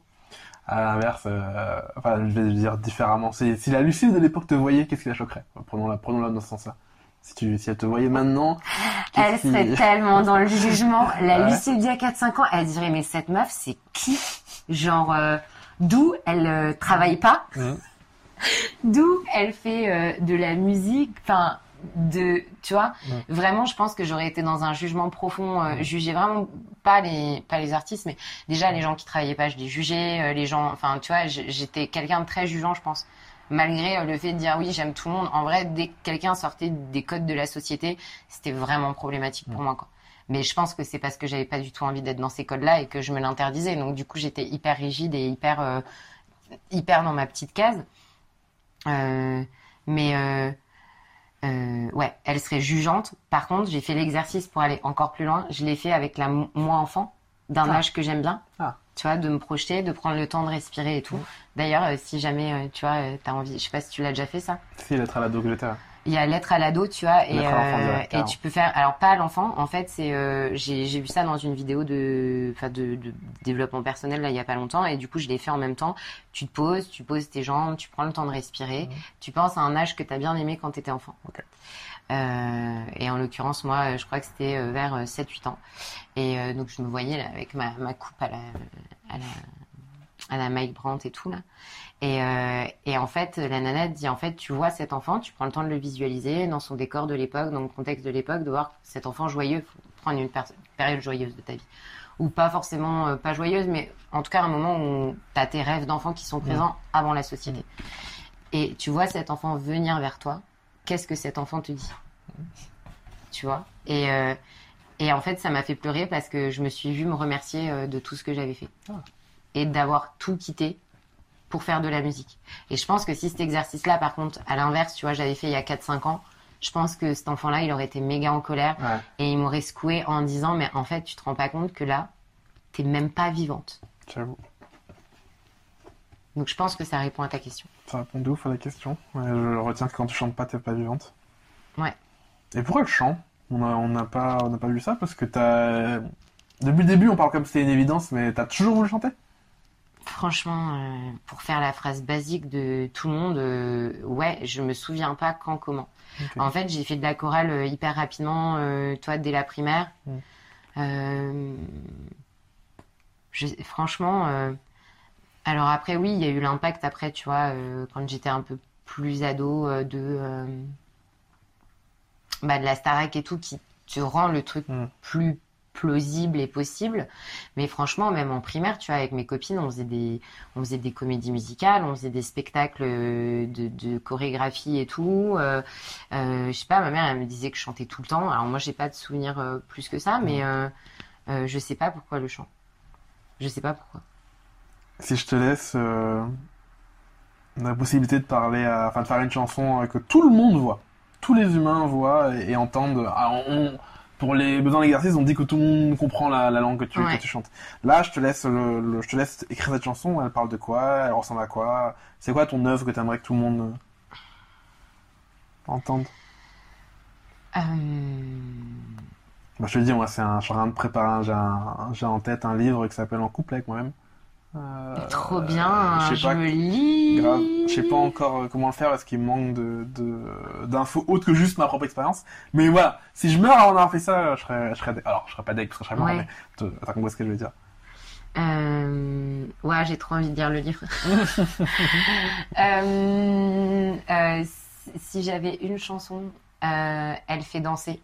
À l'inverse, euh, enfin, je vais dire différemment. Si, si la Lucille de l'époque te voyait, qu'est-ce qui la choquerait? Prenons-la, prenons-la dans ce sens-là. Si, tu, si elle te voyait maintenant, [LAUGHS] Elle qui- serait tellement dans le jugement. [LAUGHS] La Ouais. Lucie d'il y a 4-5 ans, elle dirait, mais cette meuf, c'est qui? Genre, euh, d'où elle euh, travaille pas? D'où elle fait euh, de la musique? Enfin, de, tu vois. Vraiment, je pense que j'aurais été dans un jugement profond. Euh, juger vraiment pas les, pas les artistes, mais déjà les gens qui travaillaient pas, je les jugeais. euh, les gens, enfin, tu vois, j'étais quelqu'un de très jugeant, je pense. Malgré euh, le fait de dire oui, j'aime tout le monde. En vrai, dès que quelqu'un sortait des codes de la société, c'était vraiment problématique pour moi, quoi. Mais je pense que c'est parce que j'avais pas du tout envie d'être dans ces codes-là et que je me l'interdisais. Donc du coup, j'étais hyper rigide et hyper, euh, hyper dans ma petite case. Euh, mais euh, ouais, elle serait jugeante. Par contre, j'ai fait l'exercice pour aller encore plus loin. Je l'ai fait avec la mo- moi enfant, d'un Ah. âge que j'aime bien. Ah. Tu vois, de me projeter, de prendre le temps de respirer et tout. D'ailleurs, euh, si jamais, euh, tu vois, euh, t'as envie, je sais pas si tu l'as déjà fait ça. si l'être à l'ado que j'étais. Il y a lettre à l'ado, tu vois, et, euh, et tu peux faire, alors pas à l'enfant, en fait, c'est, euh, j'ai j'ai vu ça dans une vidéo de, enfin de, de développement personnel là il y a pas longtemps, et du coup je l'ai fait en même temps. Tu te poses, tu poses tes jambes, tu prends le temps de respirer, tu penses à un âge que t'as bien aimé quand t'étais enfant. Ok. Euh, et en l'occurrence, moi, je crois que c'était euh, vers 7-8 ans. Et euh, donc, je me voyais là, avec ma, ma coupe à la, à la, à la Mike Brandt et tout là. Et, euh, et en fait, la nana dit en fait, tu vois cet enfant, tu prends le temps de le visualiser dans son décor de l'époque, dans le contexte de l'époque, de voir cet enfant joyeux, faut prendre une période joyeuse de ta vie. Ou pas forcément euh, pas joyeuse, mais en tout cas un moment où tu as tes rêves d'enfant qui sont présents avant la société. Et tu vois cet enfant venir vers toi, qu'est-ce que cet enfant te dit? Tu vois? Et, euh, et en fait, ça m'a fait pleurer parce que je me suis vue me remercier de tout ce que j'avais fait. Et d'avoir tout quitté pour faire de la musique. Et je pense que si cet exercice-là, par contre, à l'inverse, tu vois, j'avais fait il y a 4-5 ans, je pense que cet enfant-là, il aurait été méga en colère Ouais. et il m'aurait secoué en disant, mais en fait, tu te rends pas compte que là, t'es même pas vivante. J'avoue. Donc je pense que ça répond à ta question. Ça répond de ouf à la question. Ouais, je retiens que quand tu chantes pas, t'es pas vivante. Ouais. Et pourquoi le chant On a- on n'a pas, on n'a pas vu ça parce que t'as. Depuis le début, on parle comme si c'était une évidence, mais t'as toujours voulu chanter? Franchement, euh, pour faire la phrase basique de tout le monde, euh, ouais, je me souviens pas quand, comment. En fait, j'ai fait de la chorale euh, hyper rapidement, euh, toi, dès la primaire. Mm. Je- franchement, alors après, oui, il y a eu l'impact après, tu vois, quand j'étais un peu plus ado, de, bah, de la Starac et tout, qui te rend le truc Mm. plus plausible et possible. Mais franchement, même en primaire, tu vois, avec mes copines, on faisait des, on faisait des comédies musicales, on faisait des spectacles euh, de, de chorégraphie et tout. Euh, euh, je sais pas, ma mère, elle me disait que je chantais tout le temps. Alors moi, j'ai pas de souvenirs euh, plus que ça, mais euh, je sais pas pourquoi le chant. Je sais pas pourquoi. Si je te laisse la possibilité de parler, à- enfin de faire une chanson que tout le monde voit, tous les humains voient et, et entendent. Ah, on- pour les besoins de l'exercice, on dit que tout le monde comprend la, la langue que tu, Ouais. que tu chantes. Là, je te laisse, le, le- je te laisse écrire cette chanson. Elle parle de quoi Elle ressemble à quoi C'est quoi ton œuvre que tu aimerais que tout le monde euh, entende? Euh, Bah, je te le dis, moi, c'est un, je suis en train de préparer, j'ai en tête un livre qui s'appelle En couple avec moi-même. Euh, trop bien, je sais je pas me lis. Grave. Je sais pas encore euh, comment le faire parce qu'il me manque de, de, d'infos autres que juste ma propre expérience. Mais voilà, si je meurs avant d'avoir fait ça, je serais, je serais, alors, je serais pas deg parce que je serais mort, Ouais. mais t'as compris ce que je veux dire. Euh, ouais, j'ai trop envie de lire le livre. [LAUGHS] [LAUGHS] Euh, euh, si- j'avais une chanson, euh, elle fait danser.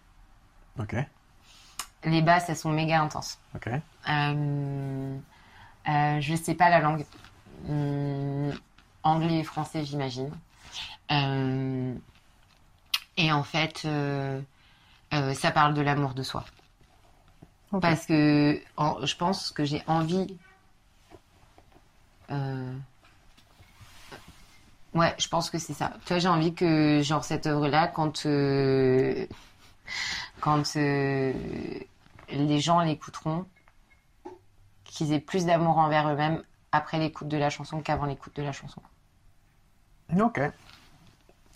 Ok, Les basses, elles sont méga intenses. ok. Euh, euh, je sais pas la langue. Hum, anglais et français, j'imagine. Euh, et en fait, euh, ça parle de l'amour de soi. Parce que en- je pense que j'ai envie. Ouais, je pense que c'est ça. Tu vois, j'ai envie que, genre, cette œuvre-là, quand, quand les gens l'écouteront, qu'ils aient plus d'amour envers eux-mêmes après l'écoute de la chanson qu'avant l'écoute de la chanson. Ok.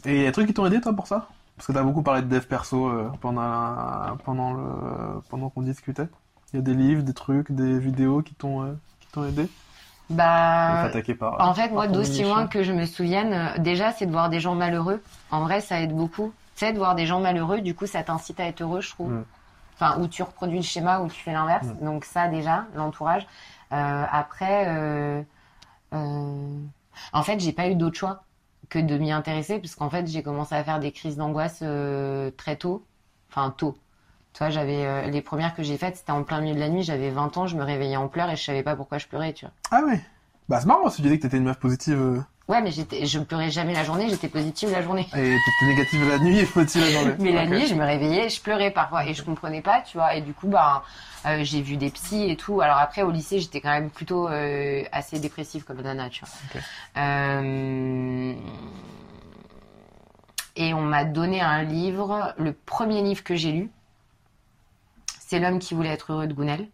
Et il y a des trucs qui t'ont aidé, toi, pour ça? Parce que t'as beaucoup parlé de dev perso euh, pendant, la- pendant, le, pendant qu'on discutait. Il y a des livres, des trucs, des vidéos qui t'ont, euh, qui t'ont aidé? Bah, par. En fait, par moi, d'aussi loin que je me souvienne, euh, déjà, c'est de voir des gens malheureux. En vrai, ça aide beaucoup. Tu sais, de voir des gens malheureux, du coup, ça t'incite à être heureux, je trouve. Mm. Enfin, ou tu reproduis le schéma, ou tu fais l'inverse. Mm. Donc ça, déjà, l'entourage. Euh, après, euh, euh, en fait, j'ai pas eu d'autre choix que de m'y intéresser, parce qu'en fait, j'ai commencé à faire des crises d'angoisse très tôt. Enfin, tôt. Tu vois, j'avais les premières que j'ai faites, c'était en plein milieu de la nuit. J'avais 20 ans, je me réveillais en pleurs et je savais pas pourquoi je pleurais, tu vois. Ah ouais? Bah, c'est marrant, que tu disais que t'étais une meuf positive. euh, Ouais, mais j'étais, je pleurais jamais la journée, j'étais positive la journée. Et t'étais négative la nuit et positive la journée. [LAUGHS] Mais la nuit, je me réveillais, je pleurais parfois et je comprenais pas, tu vois. Et du coup, bah, euh, j'ai vu des psys et tout. Alors après, au lycée, j'étais quand même plutôt euh, assez dépressive comme nana, tu vois. Euh, Et on m'a donné un livre, le premier livre que j'ai lu, c'est L'homme qui voulait être heureux de Gounel.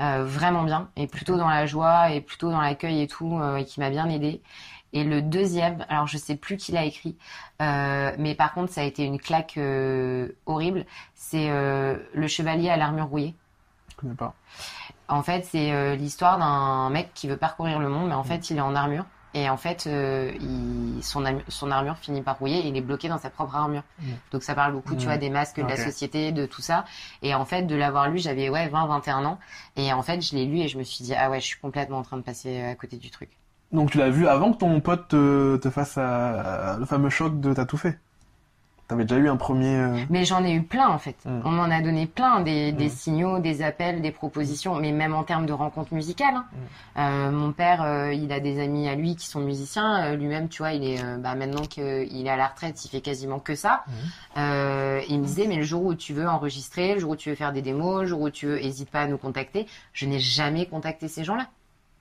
Euh, vraiment bien, et plutôt dans la joie, et plutôt dans l'accueil et tout, euh, et qui m'a bien aidé. Et le deuxième, alors je sais plus qui l'a écrit, euh, mais par contre ça a été une claque horrible, c'est Le chevalier à l'armure rouillée. Je connais pas. En fait, c'est l'histoire d'un mec qui veut parcourir le monde, mais en fait, il est en armure. Et en fait, euh, il- son, armure finit par rouiller et il est bloqué dans sa propre armure. Donc ça parle beaucoup, tu vois, des masques de la société, de tout ça. Et en fait, de l'avoir lu, j'avais ouais 20, 21 ans. Et en fait, je l'ai lu et je me suis dit ah ouais, je suis complètement en train de passer à côté du truc. Donc tu l'as vu avant que ton pote te, te fasse euh, le fameux choc de t'as tout fait? T'avais déjà eu un premier. euh, Mais j'en ai eu plein en fait. Mm. On m'en a donné plein, des, des signaux, des appels, des propositions, mais même en termes de rencontres musicales. hein. Euh, mon père, euh, il a des amis à lui qui sont musiciens. Euh, Lui-même, tu vois, il est bah, maintenant qu'il est à la retraite, il fait quasiment que ça. Il me disait, mais le jour où tu veux enregistrer, le jour où tu veux faire des démos, le jour où tu veux, hésite pas à nous contacter. Je n'ai jamais contacté ces gens-là.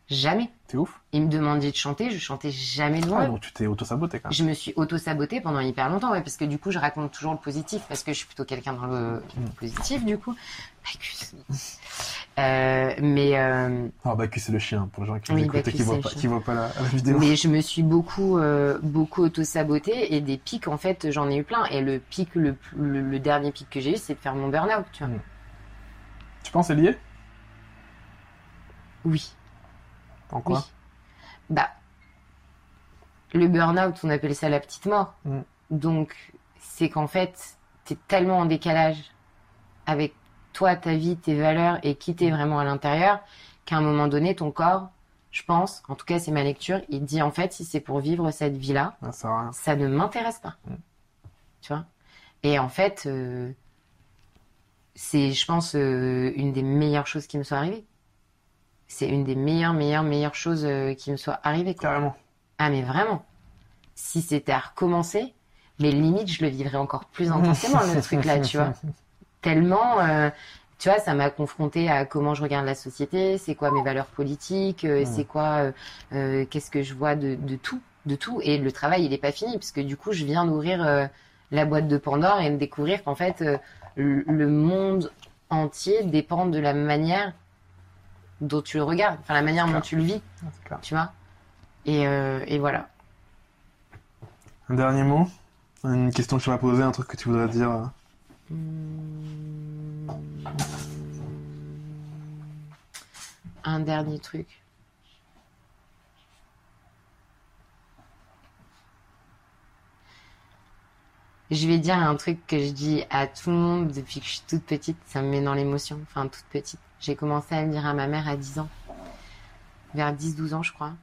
Jamais. T'es ouf. Ils me demandaient de chanter, je chantais jamais devant Ah, eux. donc tu t'es auto-saboté quand même. Je me suis auto-sabotée pendant hyper longtemps, ouais, parce que du coup, je raconte toujours le positif, parce que je suis plutôt quelqu'un dans le Mm. positif, du coup. Bacchus. Euh, mais, euh, Ah, Bacchus, c'est le chien, pour les gens qui Oui, écoutent et qui voient pas, qui voient pas la, la vidéo. mais je me suis beaucoup, euh, beaucoup auto-sabotée, et des pics, en fait, j'en ai eu plein. Et le pic, le, le, le dernier pic que j'ai eu, c'est de faire mon burn-out, tu vois. Mm. Tu penses c'est lié? Oui. En quoi Oui. Bah, le burn-out, on appelle ça la petite mort. Mm. Donc, c'est qu'en fait, t'es tellement en décalage avec toi, ta vie, tes valeurs et qui t'es vraiment à l'intérieur qu'à un moment donné, ton corps, je pense, en tout cas, c'est ma lecture, il dit en fait, si c'est pour vivre cette vie-là, Ah, Ça ça ne m'intéresse pas. Mm. Tu vois? Et en fait, euh, c'est, je pense, euh, une des meilleures choses qui me soit arrivée. C'est une des meilleures, meilleures, meilleures choses euh, qui me soit arrivée. quoi. Carrément. Ah, mais vraiment. Si c'était à recommencer, mais limite, je le vivrais encore plus intensément, le truc là, tu vois. [LAUGHS] Tellement, euh, tu vois, ça m'a confronté à comment je regarde la société, c'est quoi mes valeurs politiques, euh, c'est quoi, euh, qu'est-ce que je vois de, de tout, de tout. Et le travail, il est pas fini, parce que du coup, je viens d'ouvrir la boîte de Pandore et de découvrir qu'en fait, le monde entier dépend de la manière dont tu le regardes, enfin la manière dont tu le vis, tu vois. Et, euh, et voilà. Un dernier mot? Une question que tu vas poser, un truc que tu voudrais dire euh, Un dernier truc. Je vais dire un truc que je dis à tout le monde depuis que je suis toute petite, ça me met dans l'émotion, enfin toute petite. J'ai commencé à le dire à ma mère à 10 ans, vers 10-12 ans je crois.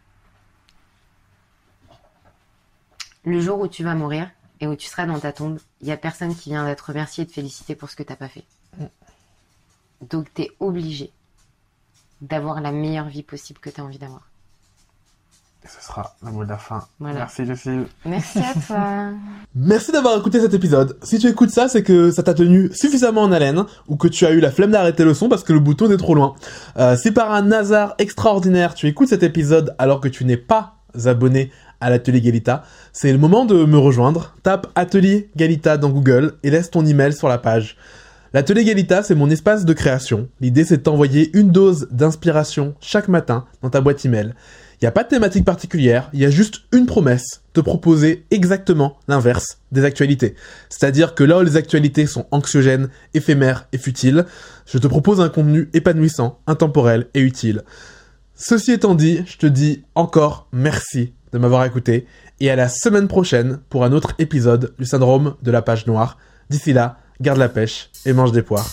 Le jour où tu vas mourir et où tu seras dans ta tombe, il y a personne qui vient te remercier et te féliciter pour ce que t'as pas fait. Donc t'es obligé d'avoir la meilleure vie possible que tu as envie d'avoir. Et ce sera le mot de la fin. Voilà. Merci Lucie. Merci à toi. [LAUGHS] Merci d'avoir écouté cet épisode. Si tu écoutes ça, c'est que ça t'a tenu suffisamment en haleine ou que tu as eu la flemme d'arrêter le son parce que le bouton est trop loin. Euh, si par un hasard extraordinaire tu écoutes cet épisode alors que tu n'es pas abonné à l'atelier Galita, c'est le moment de me rejoindre. Tape atelier Galita dans Google et laisse ton email sur la page. L'atelier Galita, c'est mon espace de création. L'idée, c'est de t'envoyer une dose d'inspiration chaque matin dans ta boîte email. Il n'y a pas de thématique particulière, il y a juste une promesse, te proposer exactement l'inverse des actualités. C'est-à-dire que là où les actualités sont anxiogènes, éphémères et futiles, je te propose un contenu épanouissant, intemporel et utile. Ceci étant dit, je te dis encore merci de m'avoir écouté et à la semaine prochaine pour un autre épisode du syndrome de la page noire. D'ici là, garde la pêche et mange des poires.